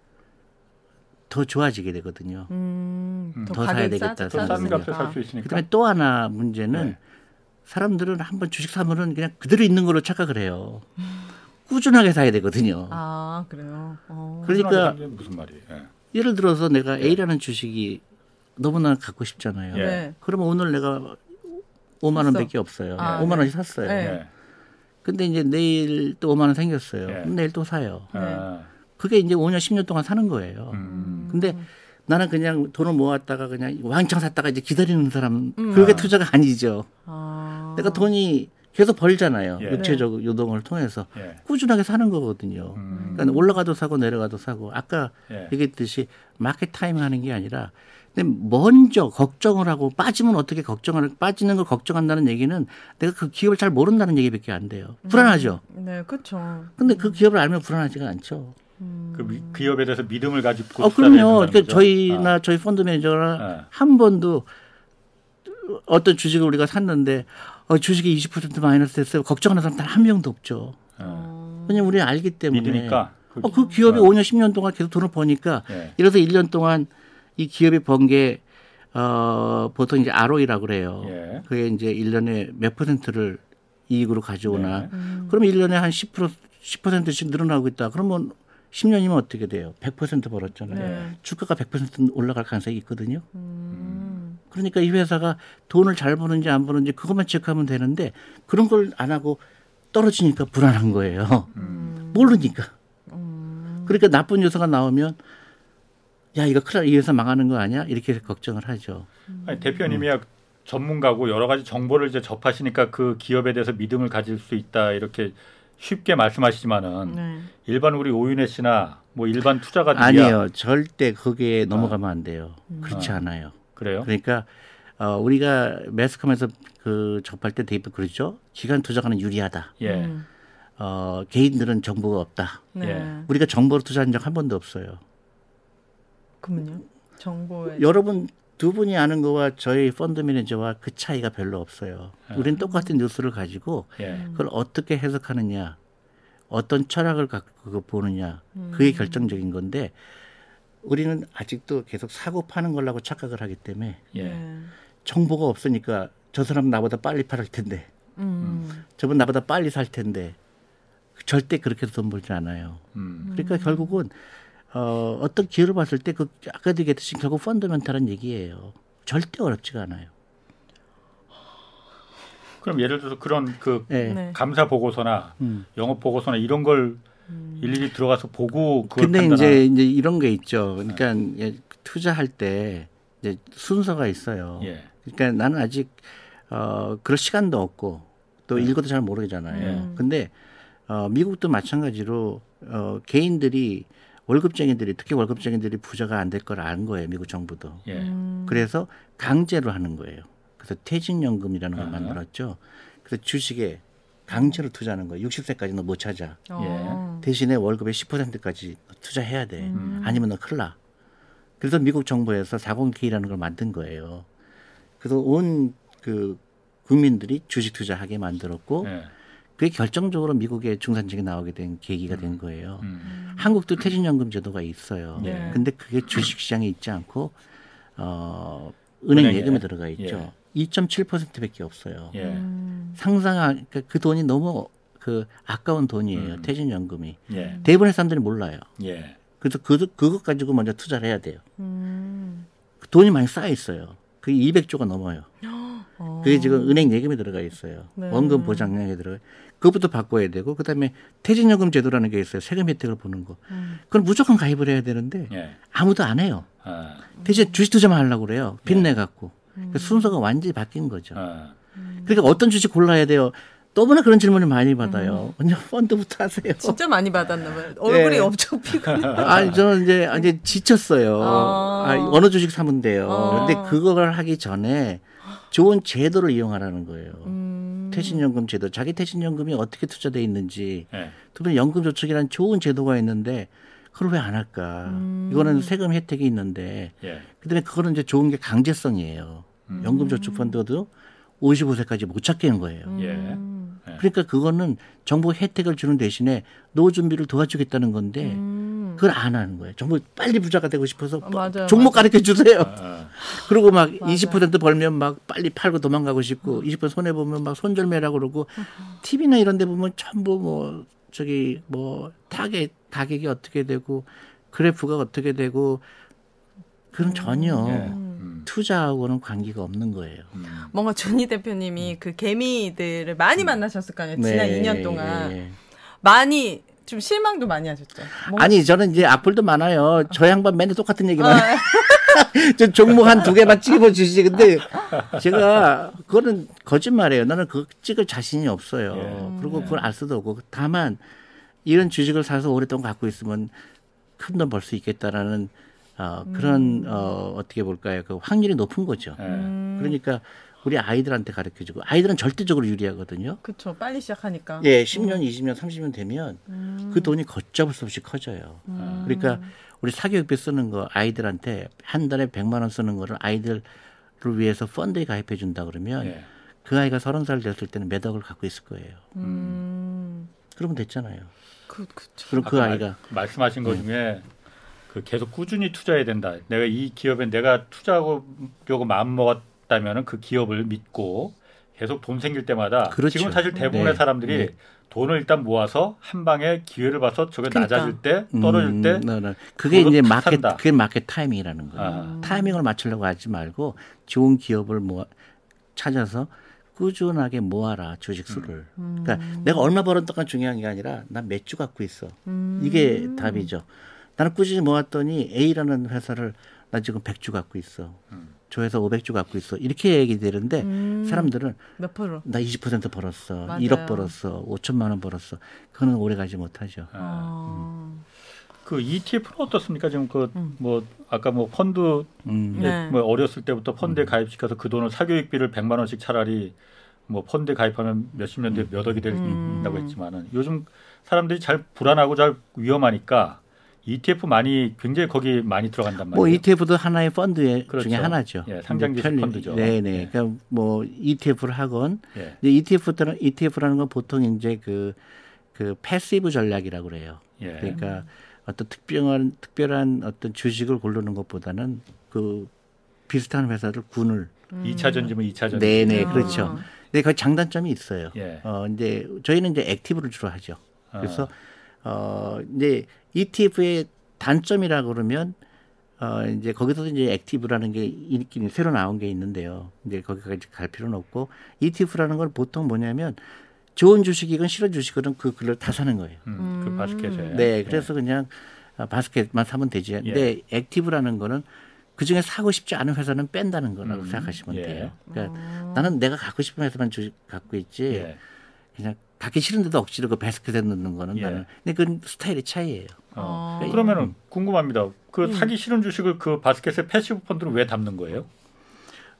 [SPEAKER 4] 더 좋아지게 되거든요.
[SPEAKER 5] 음,
[SPEAKER 3] 음.
[SPEAKER 5] 더,
[SPEAKER 4] 더 사야 되겠다
[SPEAKER 5] 싸-
[SPEAKER 3] 더싼
[SPEAKER 4] 생각했으니까.
[SPEAKER 3] 값에 살 수 있으니까.
[SPEAKER 4] 그다음에 또 하나 문제는
[SPEAKER 3] 네.
[SPEAKER 4] 사람들은 한번 주식 사면은 그냥 그대로 있는 걸로 착각을 해요. 꾸준하게 사야 되거든요.
[SPEAKER 5] 아 그래요. 어.
[SPEAKER 4] 그러니까
[SPEAKER 3] 무슨 말이에요? 예.
[SPEAKER 4] 예를 들어서 내가 A라는 주식이 너무나 갖고 싶잖아요.
[SPEAKER 3] 예.
[SPEAKER 5] 네.
[SPEAKER 4] 그러면 오늘 내가 5만 원밖에 없어요.
[SPEAKER 5] 아,
[SPEAKER 4] 5만
[SPEAKER 5] 네.
[SPEAKER 4] 원이 샀어요.
[SPEAKER 5] 네.
[SPEAKER 3] 예.
[SPEAKER 4] 근데 이제 내일 또 5만 원 생겼어요.
[SPEAKER 3] 예.
[SPEAKER 4] 그럼 내일 또 사요.
[SPEAKER 3] 아,
[SPEAKER 4] 그게 이제 5년, 10년 동안 사는 거예요.
[SPEAKER 3] 음.
[SPEAKER 4] 근데 나는 그냥 돈을 모았다가 그냥 왕창 샀다가 이제 기다리는 사람 그게 투자가 아니죠.
[SPEAKER 5] 아.
[SPEAKER 4] 내가 돈이 계속 벌잖아요.
[SPEAKER 3] 예.
[SPEAKER 4] 육체적 요동을 통해서
[SPEAKER 3] 예.
[SPEAKER 4] 꾸준하게 사는 거거든요.
[SPEAKER 3] 음.
[SPEAKER 4] 그러니까 올라가도 사고 내려가도 사고 아까
[SPEAKER 3] 예.
[SPEAKER 4] 얘기했듯이 마켓 타이밍 하는 게 아니라 근데 먼저 걱정을 하고 빠지면 어떻게 걱정을 빠지는 걸 걱정한다는 얘기는 내가 그 기업을 잘 모른다는 얘기밖에 안 돼요. 불안하죠.
[SPEAKER 5] 네, 그렇죠.
[SPEAKER 4] 근데 그 기업을 알면 불안하지가 않죠.
[SPEAKER 3] 그 미- 기업에 대해서 믿음을 가지고
[SPEAKER 4] 어, 그럼요. 그러니까? 저희나
[SPEAKER 3] 아,
[SPEAKER 4] 저희 펀드 매니저나
[SPEAKER 3] 네.
[SPEAKER 4] 한 번도 어떤 주식을 우리가 샀는데 어, 주식이 20% 마이너스 됐어요. 걱정하는 사람 단 한 명도 없죠.
[SPEAKER 3] 예.
[SPEAKER 4] 왜냐면 우리는 알기 때문에.
[SPEAKER 3] 믿으니까.
[SPEAKER 4] 어, 그 기업이 5년, 10년 동안 계속 돈을 버니까
[SPEAKER 3] 예.
[SPEAKER 4] 이래서 1년 동안 이 기업이 번게 어, 보통 이제 ROE라고 그래요.
[SPEAKER 3] 예.
[SPEAKER 4] 그게 이제 1년에 몇 퍼센트를 이익으로 가져오나.
[SPEAKER 3] 네.
[SPEAKER 4] 그러면 1년에 한 10% 10%씩 늘어나고 있다. 그러면 10년이면 어떻게 돼요? 100% 벌었잖아요.
[SPEAKER 5] 네.
[SPEAKER 4] 주가가 100% 올라갈 가능성이 있거든요.
[SPEAKER 5] 음.
[SPEAKER 4] 그러니까 이 회사가 돈을 잘 버는지 안 버는지 그것만 체크하면 되는데 그런 걸 안 하고 떨어지니까 불안한 거예요. 모르니까. 그러니까 나쁜 요소가 나오면 야 이거 큰일 나, 이 회사 망하는 거 아니야? 이렇게 걱정을 하죠.
[SPEAKER 3] 아니, 대표님이야 전문가고 여러 가지 정보를 이제 접하시니까 그 기업에 대해서 믿음을 가질 수 있다 이렇게 쉽게 말씀하시지만은
[SPEAKER 5] 네.
[SPEAKER 3] 일반 우리 오윤혜 씨나 뭐 일반 투자가들이야
[SPEAKER 4] 아니에요. 절대 거기에 넘어가면 안 돼요. 그렇지
[SPEAKER 3] 아.
[SPEAKER 4] 않아요.
[SPEAKER 3] 그래요?
[SPEAKER 4] 그러니까 어, 우리가 매스컴에서 그 접할 때 대입 그러죠. 기관 투자가는 유리하다.
[SPEAKER 3] 예.
[SPEAKER 5] 음.
[SPEAKER 4] 어, 개인들은 정보가 없다.
[SPEAKER 5] 네.
[SPEAKER 3] 예.
[SPEAKER 4] 우리가 정보로 투자한 적 한 번도 없어요.
[SPEAKER 5] 그러면요. 정보에
[SPEAKER 4] 여러분 두 분이 아는 거와 저희 펀드 매니저와 그 차이가 별로 없어요. 우리는 똑같은 뉴스를 가지고
[SPEAKER 3] 예.
[SPEAKER 4] 그걸 어떻게 해석하느냐, 어떤 철학을 갖고 보느냐, 그게 결정적인 건데 우리는 아직도 계속 사고 파는 걸라고 착각을 하기 때문에
[SPEAKER 3] 예.
[SPEAKER 5] 네.
[SPEAKER 4] 정보가 없으니까 저 사람 나보다 빨리 팔을 텐데,
[SPEAKER 5] 음.
[SPEAKER 4] 저분 나보다 빨리 살 텐데 절대 그렇게 돈 벌지 않아요.
[SPEAKER 3] 음.
[SPEAKER 4] 그러니까 결국은 어, 어떤 기회를 봤을 때 그 아까 얘기했듯이 결국 펀더멘탈한 얘기예요. 절대 어렵지가 않아요.
[SPEAKER 3] 그럼 예를 들어서 그런 그
[SPEAKER 4] 네.
[SPEAKER 5] 네.
[SPEAKER 3] 감사 보고서나
[SPEAKER 4] 음.
[SPEAKER 3] 영업 보고서나 이런 걸 일일이 들어가서 보고 그걸
[SPEAKER 4] 근데
[SPEAKER 3] 판단하
[SPEAKER 4] 이제 이제 이런 게 있죠. 그러니까 예, 투자할 때 이제 순서가 있어요.
[SPEAKER 3] 예.
[SPEAKER 4] 그러니까 나는 아직 어 그럴 시간도 없고 또 읽어도 잘 모르잖아요.
[SPEAKER 5] 음.
[SPEAKER 4] 근데 어 미국도 마찬가지로 어 개인들이 월급쟁이들이 특히 월급쟁이들이 부자가 안 될 걸 아는 거예요. 미국 정부도.
[SPEAKER 3] 예.
[SPEAKER 5] 음.
[SPEAKER 4] 그래서 강제로 하는 거예요. 그래서 퇴직연금이라는 걸
[SPEAKER 3] 아하.
[SPEAKER 4] 만들었죠. 그래서 주식에 강제로 투자하는 거예요. 60세까지 너못 찾아.
[SPEAKER 5] 어.
[SPEAKER 4] 대신에 월급의 10%까지 투자해야 돼.
[SPEAKER 5] 음.
[SPEAKER 4] 아니면 너 큰일 나. 그래서 미국 정부에서 40K라는 걸 만든 거예요. 그래서 온 그 국민들이 주식 투자하게 만들었고
[SPEAKER 3] 예.
[SPEAKER 4] 그게 결정적으로 미국의 중산층이 나오게 된 계기가 된 거예요.
[SPEAKER 3] 음.
[SPEAKER 4] 한국도 퇴직연금 제도가 있어요.
[SPEAKER 5] 네.
[SPEAKER 4] 근데 그게 주식 시장에 있지 않고 어 은행. 예금에 들어가 있죠. 2.7%밖에 없어요.
[SPEAKER 3] 예.
[SPEAKER 5] 음.
[SPEAKER 4] 상상 그러니까 그 돈이 너무 그 아까운 돈이에요.
[SPEAKER 3] 음.
[SPEAKER 4] 퇴직연금이
[SPEAKER 3] 예.
[SPEAKER 4] 대부분의 사람들이 몰라요.
[SPEAKER 3] 예.
[SPEAKER 4] 그래서 그 그것 가지고 먼저 투자를 해야 돼요.
[SPEAKER 5] 음.
[SPEAKER 4] 그 돈이 많이 쌓여 있어요. 그게 200조가 넘어요.
[SPEAKER 5] 어.
[SPEAKER 4] 그게 지금 은행 예금에 들어가 있어요.
[SPEAKER 5] 네.
[SPEAKER 4] 원금 보장량에 들어가. 그것부터 바꿔야 되고 그다음에 퇴직연금 제도라는 게 있어요. 세금 혜택을 보는 거.
[SPEAKER 5] 음.
[SPEAKER 4] 그건 무조건 가입을 해야 되는데
[SPEAKER 3] 예.
[SPEAKER 4] 아무도 안 해요.
[SPEAKER 3] 아,
[SPEAKER 4] 대신 주식 투자만 하려고 그래요.
[SPEAKER 3] 예.
[SPEAKER 4] 빚내 갖고. 그 순서가 완전히 바뀐 거죠.
[SPEAKER 3] 아.
[SPEAKER 4] 그러니까 어떤 주식 골라야 돼요. 너무나 그런 질문을 많이 받아요. 그냥 펀드부터 하세요.
[SPEAKER 5] 진짜 많이 받았나 봐요. 얼굴이
[SPEAKER 4] 네.
[SPEAKER 5] 엄청 피고. <laughs>
[SPEAKER 4] 아니 저는 이제 이제 지쳤어요.
[SPEAKER 5] 아.
[SPEAKER 4] 아, 어느 주식 사면 돼요.
[SPEAKER 5] 아.
[SPEAKER 4] 근데 그걸 하기 전에 좋은 제도를 이용하라는 거예요.
[SPEAKER 5] 음.
[SPEAKER 4] 퇴직연금 제도, 자기 퇴직연금이 어떻게 투자돼 있는지,
[SPEAKER 3] 예.
[SPEAKER 4] 또는 연금저축이라는 좋은 제도가 있는데 그걸 왜 안 할까?
[SPEAKER 5] 음.
[SPEAKER 4] 이거는 세금 혜택이 있는데,
[SPEAKER 3] 예.
[SPEAKER 4] 그다음에 그거는 이제 좋은 게 강제성이에요.
[SPEAKER 3] 음.
[SPEAKER 4] 연금저축펀드도 55세까지 못 찾게 하는 거예요.
[SPEAKER 3] 예.
[SPEAKER 5] 음.
[SPEAKER 4] 그러니까 그거는 정부 혜택을 주는 대신에 노후 준비를 도와주겠다는 건데
[SPEAKER 5] 음.
[SPEAKER 4] 그걸 안 하는 거예요. 정부 빨리 부자가 되고 싶어서
[SPEAKER 5] 어, 맞아요,
[SPEAKER 4] 종목. 가르쳐 주세요.
[SPEAKER 3] 아,
[SPEAKER 4] 그리고 막
[SPEAKER 5] 맞아요.
[SPEAKER 4] 20% 벌면 막 빨리 팔고 도망가고 싶고 20% 손해 보면 막 손절매라고 그러고 TV나 이런 데 보면 전부 뭐 저기 뭐 타겟 가격이 어떻게 되고 그래프가 어떻게 되고 그건 전혀
[SPEAKER 3] 예. 음.
[SPEAKER 4] 투자하고는 관계가 없는 거예요.
[SPEAKER 3] 음.
[SPEAKER 5] 뭔가 조니 대표님이 그 개미들을 많이 만나셨을 거 아니에요. 지난
[SPEAKER 4] 네,
[SPEAKER 5] 2년 동안
[SPEAKER 4] 예.
[SPEAKER 5] 많이 좀 실망도 많이 하셨죠. 뭔가
[SPEAKER 4] 아니 저는 이제 악플도 많아요. 저 양반 맨날 똑같은 얘기만
[SPEAKER 5] 아,
[SPEAKER 4] 해요. <laughs> 저 종목 한 두 개만 찍어 주시지. 근데 제가 그거는 거짓말이에요. 나는 그거 찍을 자신이 없어요.
[SPEAKER 3] 예.
[SPEAKER 4] 그리고 그걸 알 수도 없고 다만 이런 주식을 사서 오랫동안 갖고 있으면 큰 돈 벌 수 있겠다라는 어, 그런 어, 어떻게 볼까요? 그 확률이 높은 거죠.
[SPEAKER 3] 예.
[SPEAKER 5] 음.
[SPEAKER 4] 그러니까 우리 아이들한테 가르쳐 주고 아이들은 절대적으로 유리하거든요.
[SPEAKER 5] 그쵸. 빨리 시작하니까.
[SPEAKER 4] 예, 10년, 20년, 30년 되면
[SPEAKER 5] 음.
[SPEAKER 4] 그 돈이 걷잡을 수 없이 커져요. 그러니까 우리 사교육비 쓰는 거 아이들한테 한 달에 100만 원 쓰는 거를 아이들을 위해서 펀드에 가입해 준다 그러면
[SPEAKER 3] 예.
[SPEAKER 4] 그 아이가 서른 살 됐을 때는 몇 억을 갖고 있을 거예요.
[SPEAKER 5] 음.
[SPEAKER 4] 그러면 됐잖아요.
[SPEAKER 5] 그, 그쵸.
[SPEAKER 4] 그럼 그 아이가
[SPEAKER 3] 말, 말씀하신 것 중에 그 계속 꾸준히 투자해야 된다. 내가 이 기업에 내가 투자하려고 마음 먹었다면은 그 기업을 믿고 계속 돈 생길 때마다
[SPEAKER 4] 그렇죠.
[SPEAKER 3] 지금 사실 대부분의
[SPEAKER 4] 네.
[SPEAKER 3] 사람들이
[SPEAKER 4] 네.
[SPEAKER 3] 돈을 일단 모아서 한 방에 기회를 봐서 저게
[SPEAKER 5] 그러니까.
[SPEAKER 3] 낮아질 때 떨어질
[SPEAKER 4] 음,
[SPEAKER 3] 때
[SPEAKER 4] 네, 네. 그게 이제
[SPEAKER 3] 탁
[SPEAKER 4] 마켓
[SPEAKER 3] 산다.
[SPEAKER 4] 그게 마켓 타이밍이라는 거예요.
[SPEAKER 3] 아.
[SPEAKER 4] 타이밍을 맞추려고 하지 말고 좋은 기업을 모아 찾아서 꾸준하게 모아라 주식 수를.
[SPEAKER 5] 음.
[SPEAKER 4] 그러니까 내가 얼마 벌었던가 중요한 게 아니라 난 몇 주 갖고 있어.
[SPEAKER 5] 음.
[SPEAKER 4] 이게 답이죠. 나는 꾸준히 모았더니 A라는 회사를 나 지금 100주 갖고 있어. 저 회사 500주 갖고 있어. 이렇게 얘기 되는데
[SPEAKER 5] 음.
[SPEAKER 4] 사람들은
[SPEAKER 5] 몇 프로?
[SPEAKER 4] 나 20% 벌었어.
[SPEAKER 5] 맞아요.
[SPEAKER 4] 1억 벌었어. 5천만 원 벌었어. 그거는 오래 가지 못하죠.
[SPEAKER 5] 어.
[SPEAKER 3] 그 ETF는 어떻습니까? 지금 그
[SPEAKER 5] 음.
[SPEAKER 3] 뭐 아까 뭐 펀드
[SPEAKER 4] 음.
[SPEAKER 5] 네.
[SPEAKER 3] 뭐 어렸을 때부터 펀드에 가입시켜서 그 돈을 사교육비를 100만 원씩 차라리 뭐 펀드에 가입하면 몇십 년 뒤에 몇 억이
[SPEAKER 5] 음.
[SPEAKER 3] 된다고 했지만은 요즘 사람들이 잘 불안하고 잘 위험하니까 ETF 많이 굉장히 거기 많이 들어간단 말이에요.
[SPEAKER 4] 뭐 ETF도 하나의 펀드
[SPEAKER 3] 그렇죠.
[SPEAKER 4] 중에 하나죠.
[SPEAKER 3] 예, 상장지수
[SPEAKER 4] 편리-
[SPEAKER 3] 펀드죠.
[SPEAKER 4] 네 네.
[SPEAKER 3] 예.
[SPEAKER 4] 그러니까 뭐 ETF를 하건
[SPEAKER 3] 예.
[SPEAKER 4] 근데 ETF라는 ETF라는 건 보통 이제 그, 그 passive 전략이라고 그래요.
[SPEAKER 3] 예.
[SPEAKER 4] 그러니까 어떤 특별한 특별한 어떤 주식을 고르는 것보다는 그 비슷한 회사를 군을
[SPEAKER 5] 음.
[SPEAKER 3] 2차 전지면 2차 전지.
[SPEAKER 4] 네네
[SPEAKER 5] 아.
[SPEAKER 4] 그렇죠. 근데 그 장단점이 있어요.
[SPEAKER 3] 예.
[SPEAKER 4] 어 이제 저희는 이제 액티브를 주로 하죠.
[SPEAKER 3] 아.
[SPEAKER 4] 그래서 어 이제 ETF의 단점이라 그러면 어 이제 거기서도 이제 액티브라는 게 있긴 새로 나온 게 있는데요. 이제 거기까지 갈 필요는 없고 ETF라는 건 보통 뭐냐면 좋은 주식이건 싫은 주식이건 그 글을 다 사는 거예요.
[SPEAKER 3] 음, 그 바스켓에.
[SPEAKER 4] 네, 그래서 그냥 아, 바스켓만 사면 되지.
[SPEAKER 3] 예.
[SPEAKER 4] 근데 active라는 거는 그 중에 사고 싶지 않은 회사는 뺀다는 거라고
[SPEAKER 3] 음,
[SPEAKER 4] 생각하시면
[SPEAKER 3] 예.
[SPEAKER 4] 돼요. 그러니까 나는 내가 갖고 싶은 회사만 주식 갖고 있지.
[SPEAKER 3] 예.
[SPEAKER 4] 그냥 갖기 싫은데도 억지로 그 바스켓에 넣는 거는
[SPEAKER 3] 예.
[SPEAKER 4] 나는. 근데 그건 스타일의 차이예요.
[SPEAKER 3] 어.
[SPEAKER 5] 어.
[SPEAKER 3] 그러면은 궁금합니다. 그
[SPEAKER 5] 음.
[SPEAKER 3] 사기 싫은 주식을 그 바스켓에 passive 펀드로 왜 담는 거예요?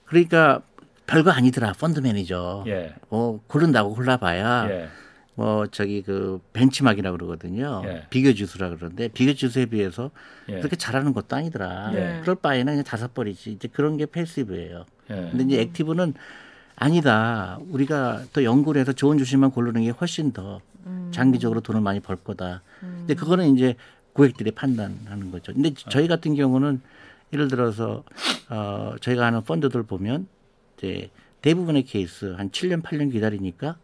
[SPEAKER 4] 그러니까 별거 아니더라. 펀드 매니저.
[SPEAKER 3] 예.
[SPEAKER 4] 어, 고른다고 골라봐야
[SPEAKER 3] 예.
[SPEAKER 4] 뭐 저기 그 벤치마킹이라고 그러거든요.
[SPEAKER 3] 예.
[SPEAKER 4] 비교 지수라 그러는데 비교 지수에 비해서
[SPEAKER 3] 예.
[SPEAKER 4] 그렇게 잘하는 것도 아니더라.
[SPEAKER 5] 예.
[SPEAKER 4] 그럴 바에는 그냥 다섯 버리지. 이제 그런 게 패시브예요.
[SPEAKER 3] 예.
[SPEAKER 4] 근데 이제 액티브는 아니다. 우리가 더 연구를 해서 좋은 주식만 고르는 게 훨씬 더 장기적으로 돈을 많이 벌 거다. 근데 그거는 이제 고객들이 판단하는 거죠. 근데 저희 같은 경우는 예를 들어서 어 저희가 하는 펀드들 보면 이제 대부분의 케이스 한 7년 8년 기다리니까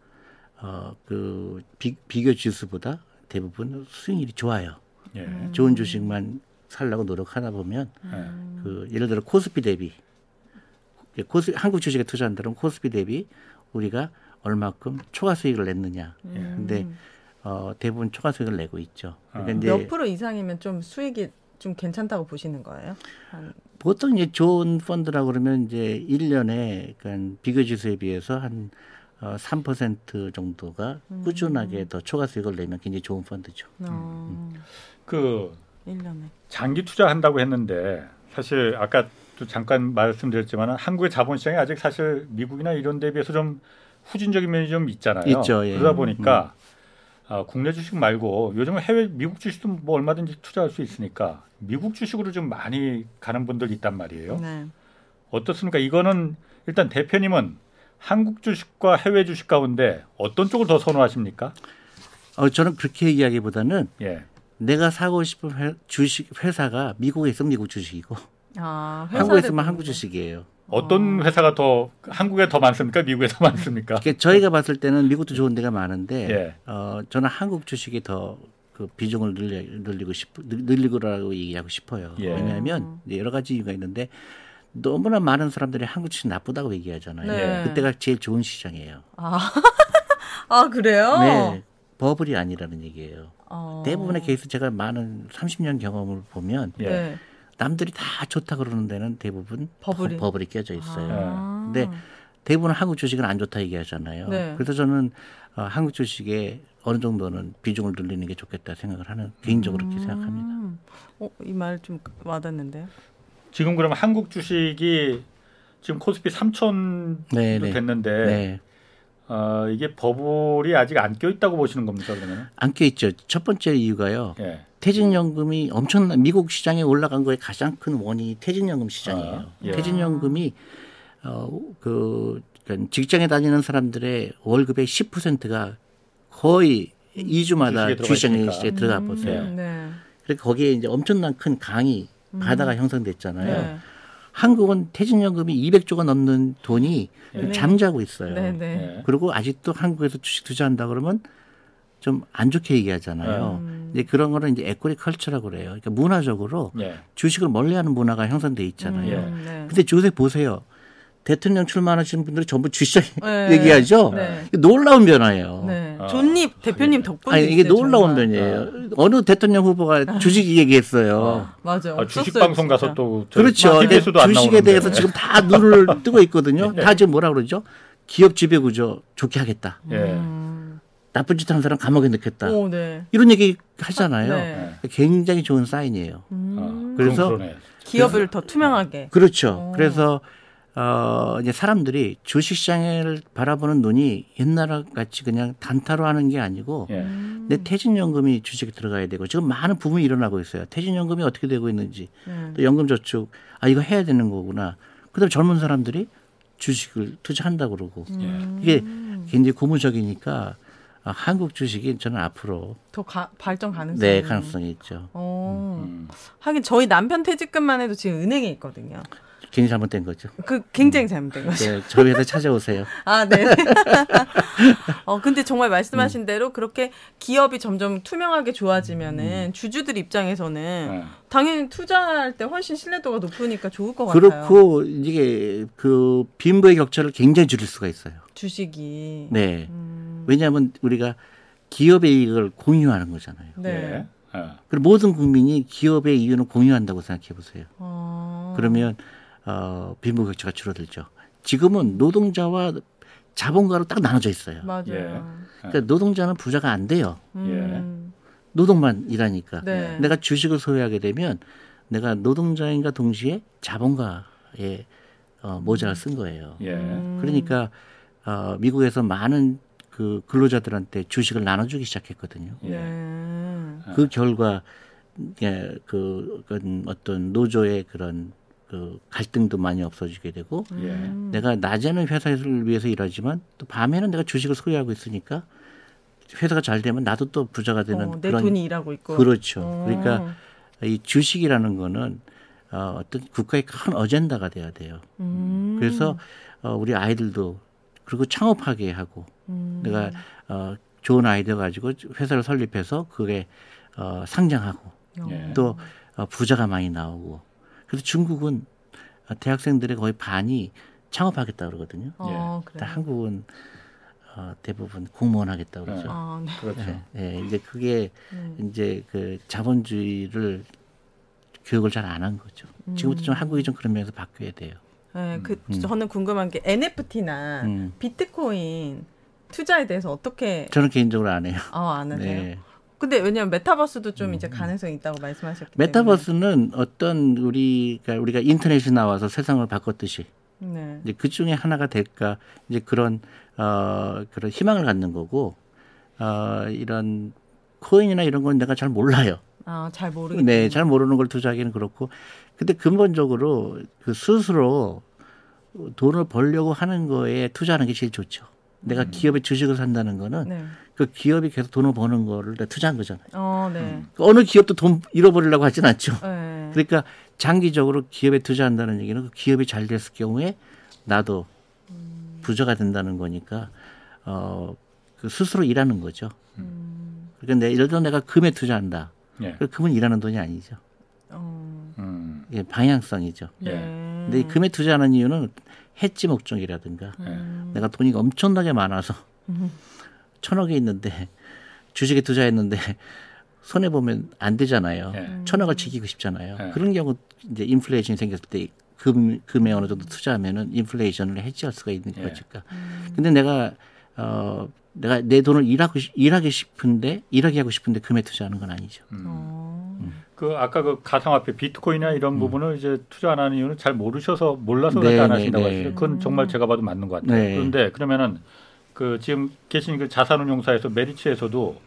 [SPEAKER 4] 어그 비교 지수보다 대부분 수익률이 좋아요.
[SPEAKER 3] 예.
[SPEAKER 4] 좋은 주식만 살려고 노력하다 보면
[SPEAKER 3] 예.
[SPEAKER 4] 그 예를 들어 코스피 대비 예, 코스 한국 주식에 투자한다면 코스피 대비 우리가 얼마큼 초과 수익을 냈느냐. 근데 어 대부분 초과 수익을 내고 있죠. 그러니까
[SPEAKER 3] 아.
[SPEAKER 4] 이제
[SPEAKER 5] 몇 프로 이상이면 좀 수익이 좀 괜찮다고 보시는 거예요? 한,
[SPEAKER 4] 보통 이제 좋은 펀드라고 그러면 이제 1년에 그러니까 비교 지수에 비해서 한 어, 3% 정도가 꾸준하게 더 초과 수익을 내면 굉장히 좋은 펀드죠.
[SPEAKER 5] 어,
[SPEAKER 3] 그
[SPEAKER 5] 1년에.
[SPEAKER 3] 장기 투자한다고 했는데 사실 아까 또 잠깐 말씀드렸지만 한국의 자본 시장이 아직 사실 미국이나 이런 데 비해서 좀 후진적인 면이 좀 있잖아요.
[SPEAKER 4] 있죠, 예.
[SPEAKER 3] 그러다 보니까 아, 국내 주식 말고 요즘은 해외 미국 주식도 뭐 얼마든지 투자할 수 있으니까 미국 주식으로 좀 많이 가는 분들 있단 말이에요.
[SPEAKER 5] 네.
[SPEAKER 3] 어떻습니까? 이거는 일단 대표님은 한국 주식과 해외 주식 가운데 어떤 쪽을 더 선호하십니까?
[SPEAKER 4] 어, 저는 그렇게 얘기하기보다는
[SPEAKER 3] 예.
[SPEAKER 4] 내가 사고 싶은 회, 주식 회사가 미국에 있으면 미국 주식이고
[SPEAKER 5] 아,
[SPEAKER 4] 한국에
[SPEAKER 5] 회사들
[SPEAKER 4] 있으면 한국. 주식이에요.
[SPEAKER 3] 어떤 회사가 더 한국에 더 많습니까? 미국에 더 <laughs> 많습니까?
[SPEAKER 4] 그러니까 저희가 봤을 때는 미국도 좋은 데가 많은데
[SPEAKER 3] 예.
[SPEAKER 4] 어, 저는 한국 주식이 더 그 비중을 늘려, 늘리고 싶 늘리고라고 얘기하고 싶어요.
[SPEAKER 3] 예.
[SPEAKER 4] 왜냐하면 이제 여러 가지 이유가 있는데 너무나 많은 사람들이 한국 주식 나쁘다고 얘기하잖아요.
[SPEAKER 5] 네.
[SPEAKER 4] 그때가 제일 좋은 시장이에요.
[SPEAKER 5] 아, <laughs> 아 그래요?
[SPEAKER 4] 네, 버블이 아니라는 얘기예요.
[SPEAKER 5] 어.
[SPEAKER 4] 대부분의 케이스 제가 많은 30년 경험을 보면
[SPEAKER 3] 예.
[SPEAKER 5] 네.
[SPEAKER 4] 남들이 다 좋다 그러는 데는 대부분
[SPEAKER 5] 버블이.
[SPEAKER 4] 버, 버블이 껴져 있어요.
[SPEAKER 5] 아.
[SPEAKER 4] 근데 대부분 한국 주식은 안 좋다 얘기하잖아요.
[SPEAKER 5] 네.
[SPEAKER 4] 그래서 저는 어, 한국 주식에 어느 정도는 비중을 늘리는 게 좋겠다 생각을 하는 개인적으로 그렇게 생각합니다.
[SPEAKER 5] 음. 어, 이 말 좀 와닿는데요.
[SPEAKER 3] 지금 그러면 한국 주식이 지금 코스피 3천
[SPEAKER 4] 네,
[SPEAKER 3] 도
[SPEAKER 4] 네.
[SPEAKER 3] 됐는데
[SPEAKER 4] 네.
[SPEAKER 3] 어, 이게 버블이 아직 안 껴 있다고 보시는 겁니까 그러면?
[SPEAKER 4] 안 껴 있죠. 첫 번째 이유가요.
[SPEAKER 3] 예.
[SPEAKER 4] 퇴직연금이 엄청난 미국 시장에 올라간 거에 가장 큰 원인이 퇴직연금 시장이에요.
[SPEAKER 3] 아, 예.
[SPEAKER 4] 퇴직연금이 어그 그러니까 직장에 다니는 사람들의 월급의 10%가 거의 2주마다
[SPEAKER 3] 주식에
[SPEAKER 4] 주시장에
[SPEAKER 3] 들어가
[SPEAKER 4] 보세요.
[SPEAKER 5] 음, 네.
[SPEAKER 4] 그러니까 거기에 이제 엄청난 큰 강이 바다가 형성됐잖아요.
[SPEAKER 5] 네.
[SPEAKER 4] 한국은 퇴직연금이 200조가 넘는 돈이
[SPEAKER 3] 네.
[SPEAKER 4] 잠자고 있어요.
[SPEAKER 5] 네, 네.
[SPEAKER 3] 예.
[SPEAKER 4] 그리고 아직도 한국에서 주식 투자한다 그러면 좀 안 좋게 얘기하잖아요.
[SPEAKER 5] 음.
[SPEAKER 4] 이제 그런 거는 이제 에코리 컬처라고 그래요. 그러니까 문화적으로
[SPEAKER 3] 예.
[SPEAKER 4] 주식을 멀리하는 문화가 형성돼 있잖아요.
[SPEAKER 5] 음, 네.
[SPEAKER 4] 근데 요새 보세요. 대통령 출마하시는 분들이 전부 주시장
[SPEAKER 5] 네. <laughs>
[SPEAKER 4] 얘기하죠.
[SPEAKER 5] 네.
[SPEAKER 4] 이게 놀라운 변화예요.
[SPEAKER 5] 네.
[SPEAKER 3] 아.
[SPEAKER 5] 존님 대표님 덕분에
[SPEAKER 4] 아니 이게 놀라운
[SPEAKER 5] 정말.
[SPEAKER 4] 변이에요. 어느 대통령 후보가 주식 얘기했어요.
[SPEAKER 5] 맞아요.
[SPEAKER 3] 아, 주식
[SPEAKER 5] 없었어요,
[SPEAKER 3] 방송 가서. 또 저-
[SPEAKER 4] 그렇죠. 주식에
[SPEAKER 3] 나오는데.
[SPEAKER 4] 대해서 지금 다 눈을 뜨고 있거든요. <laughs> 다 지금 뭐라 그러죠? 기업 지배 구조 좋게 하겠다.
[SPEAKER 3] 예.
[SPEAKER 5] 음.
[SPEAKER 4] 나쁜 짓 하는 사람 감옥에 넣겠다.
[SPEAKER 5] 오, 네.
[SPEAKER 4] 이런 얘기 하잖아요.
[SPEAKER 5] 네.
[SPEAKER 4] 굉장히 좋은 사인이에요.
[SPEAKER 5] 음.
[SPEAKER 3] 아,
[SPEAKER 4] 그래서.
[SPEAKER 5] 기업을 더 투명하게.
[SPEAKER 4] 그렇죠.
[SPEAKER 5] 오.
[SPEAKER 4] 그래서 어 이제 사람들이 주식 시장을 바라보는 눈이 옛날 같이 그냥 단타로 하는 게 아니고
[SPEAKER 3] 예.
[SPEAKER 4] 내 퇴직연금이 주식에 들어가야 되고 지금 많은 부분이 일어나고 있어요. 퇴직연금이 어떻게 되고 있는지
[SPEAKER 5] 네.
[SPEAKER 4] 또 연금저축 아 이거 해야 되는 거구나. 그다음 에 젊은 사람들이 주식을 투자한다 고 그러고
[SPEAKER 5] 음.
[SPEAKER 4] 이게 굉장히 고무적이니까 아, 한국 주식이 저는 앞으로
[SPEAKER 5] 더 가, 발전 가능성이.
[SPEAKER 4] 네 가능성이 있죠.
[SPEAKER 5] 어.
[SPEAKER 3] 음.
[SPEAKER 5] 하긴 저희 남편 퇴직금만 해도 지금 은행에 있거든요.
[SPEAKER 4] 괜히 잘못된 거죠.
[SPEAKER 5] 그 굉장히 잘못된 거죠.
[SPEAKER 4] 네, 저희 회사 찾아오세요. <laughs>
[SPEAKER 5] 아, 네. <laughs> 어, 근데 정말 말씀하신
[SPEAKER 4] 음.
[SPEAKER 5] 대로 그렇게 기업이 점점 투명하게 좋아지면은 주주들 입장에서는
[SPEAKER 3] 예.
[SPEAKER 5] 당연히 투자할 때 훨씬 신뢰도가 높으니까 좋을 것 같아요.
[SPEAKER 4] 그렇고 이게 그 빈부의 격차를 굉장히 줄일 수가 있어요.
[SPEAKER 5] 주식이.
[SPEAKER 4] 네.
[SPEAKER 5] 음,
[SPEAKER 4] 왜냐하면 우리가 기업의 이익을 공유하는 거잖아요.
[SPEAKER 5] 네.
[SPEAKER 3] 예. 예.
[SPEAKER 4] 그리고 모든 국민이 기업의 이윤을 공유한다고 생각해 보세요.
[SPEAKER 5] 어.
[SPEAKER 4] 그러면 어, 빈부 격차가 줄어들죠. 지금은 노동자와 자본가로 딱 나눠져 있어요.
[SPEAKER 5] 맞아요.
[SPEAKER 3] 예.
[SPEAKER 4] 그러니까 노동자는 부자가 안 돼요.
[SPEAKER 5] 음,
[SPEAKER 4] 노동만 일하니까.
[SPEAKER 5] 네.
[SPEAKER 4] 내가 주식을 소유하게 되면 내가 노동자인가 동시에 자본가의 어, 모자를 쓴 거예요.
[SPEAKER 3] 예.
[SPEAKER 5] 음.
[SPEAKER 4] 그러니까 어, 미국에서 많은 그 근로자들한테 주식을 나눠주기 시작했거든요.
[SPEAKER 3] 예.
[SPEAKER 5] 네.
[SPEAKER 4] 그 결과 예, 그 어떤 노조의 그런 그 갈등도 많이 없어지게 되고
[SPEAKER 3] 예.
[SPEAKER 5] 음.
[SPEAKER 4] 내가 낮에는 회사를 위해서 일하지만 또 밤에는 내가 주식을 소유하고 있으니까 회사가 잘 되면 나도 또 부자가 되는
[SPEAKER 5] 어, 내
[SPEAKER 4] 그런
[SPEAKER 5] 돈이 일하고 있고.
[SPEAKER 4] 그렇죠.
[SPEAKER 5] 어.
[SPEAKER 4] 그러니까 이 주식이라는 거는 어, 어떤 국가의 큰 어젠다가 돼야 돼요.
[SPEAKER 5] 음.
[SPEAKER 4] 그래서 어, 우리 아이들도 그리고 창업하게 하고
[SPEAKER 5] 음.
[SPEAKER 4] 내가 어, 좋은 아이디어 가지고 회사를 설립해서 그게 어, 상장하고
[SPEAKER 3] 예.
[SPEAKER 4] 또 어, 부자가 많이 나오고 그래서 중국은 어, 대학생들의 거의 반이 창업하겠다 그러거든요.
[SPEAKER 5] 어, 그래요.
[SPEAKER 4] 한국은 어, 대부분 공무원 하겠다 그러죠.
[SPEAKER 5] 아, 네.
[SPEAKER 3] 그렇죠.
[SPEAKER 4] 예, 예, 이제 그게
[SPEAKER 5] 음.
[SPEAKER 4] 이제 그 자본주의를 교육을 잘 안 한 거죠. 지금부터 좀 한국이 좀 그런 면에서 바뀌어야 돼요.
[SPEAKER 5] 네, 그 저는 궁금한 게 NFT나
[SPEAKER 4] 음.
[SPEAKER 5] 비트코인 투자에 대해서 어떻게
[SPEAKER 4] 저는 개인적으로 안 해요.
[SPEAKER 5] 어, 안 하세요?
[SPEAKER 4] 네.
[SPEAKER 5] 근데 왜냐면 메타버스도 좀 이제 가능성이 있다고 말씀하셨기 때문에
[SPEAKER 4] 메타버스는 어떤 우리가 우리가 인터넷이 나와서 세상을 바꿨듯이
[SPEAKER 5] 네.
[SPEAKER 4] 이제 그 중에 하나가 될까 이제 그런 어 그런 희망을 갖는 거고 어 이런 코인이나 이런 건 내가 잘 몰라요.
[SPEAKER 5] 아, 잘 모르겠
[SPEAKER 4] 네, 잘 모르는 걸 투자하기는 그렇고 근데 근본적으로 그 스스로 돈을 벌려고 하는 거에 투자하는 게 제일 좋죠. 내가 기업의 주식을 산다는 거는
[SPEAKER 5] 네.
[SPEAKER 4] 그 기업이 계속 돈을 버는 거를 내가 투자한 거잖아요.
[SPEAKER 5] 어, 네.
[SPEAKER 4] 어느 기업도 돈 잃어버리려고 하진 않죠.
[SPEAKER 5] 네.
[SPEAKER 4] 그러니까 장기적으로 기업에 투자한다는 얘기는 그 기업이 잘 됐을 경우에 나도 부자가 된다는 거니까 어, 그 스스로 일하는 거죠. 그러니까 내, 예를 들어 내가 금에 투자한다.
[SPEAKER 3] 예.
[SPEAKER 4] 그 금은 일하는 돈이 아니죠.
[SPEAKER 5] 어,
[SPEAKER 3] 음.
[SPEAKER 4] 이게 방향성이죠.
[SPEAKER 5] 네.
[SPEAKER 3] 예.
[SPEAKER 4] 근데 이 금에 투자하는 이유는 해지 목적이라든가
[SPEAKER 5] 음.
[SPEAKER 4] 내가 돈이 엄청나게 많아서 천억이 있는데 주식에 투자했는데 손해 보면 안 되잖아요.
[SPEAKER 3] 예.
[SPEAKER 4] 천억을 지키고 싶잖아요.
[SPEAKER 3] 예.
[SPEAKER 4] 그런 경우 이제 인플레이션이 생겼을 때 금, 금에 어느 정도 투자하면은 인플레이션을 해지할 수가 있는
[SPEAKER 3] 예.
[SPEAKER 4] 거니까. 근데 내가 어 내가 내 돈을 일하고 싶- 일하기 싶은데 일하게 하고 싶은데 금에 투자하는 건 아니죠.
[SPEAKER 5] 어.
[SPEAKER 3] 그 아까 그 가상화폐 비트코인이나 이런 부분을 이제 투자 안 하는 이유는 잘 모르셔서 몰라서
[SPEAKER 4] 네,
[SPEAKER 3] 안
[SPEAKER 4] 네,
[SPEAKER 3] 하신다고
[SPEAKER 4] 네.
[SPEAKER 3] 하시죠. 그건 정말 제가 봐도 맞는 것 같아요.
[SPEAKER 4] 네.
[SPEAKER 3] 그런데 그러면은 그 지금 계신 그 자산운용사에서 메리츠에서도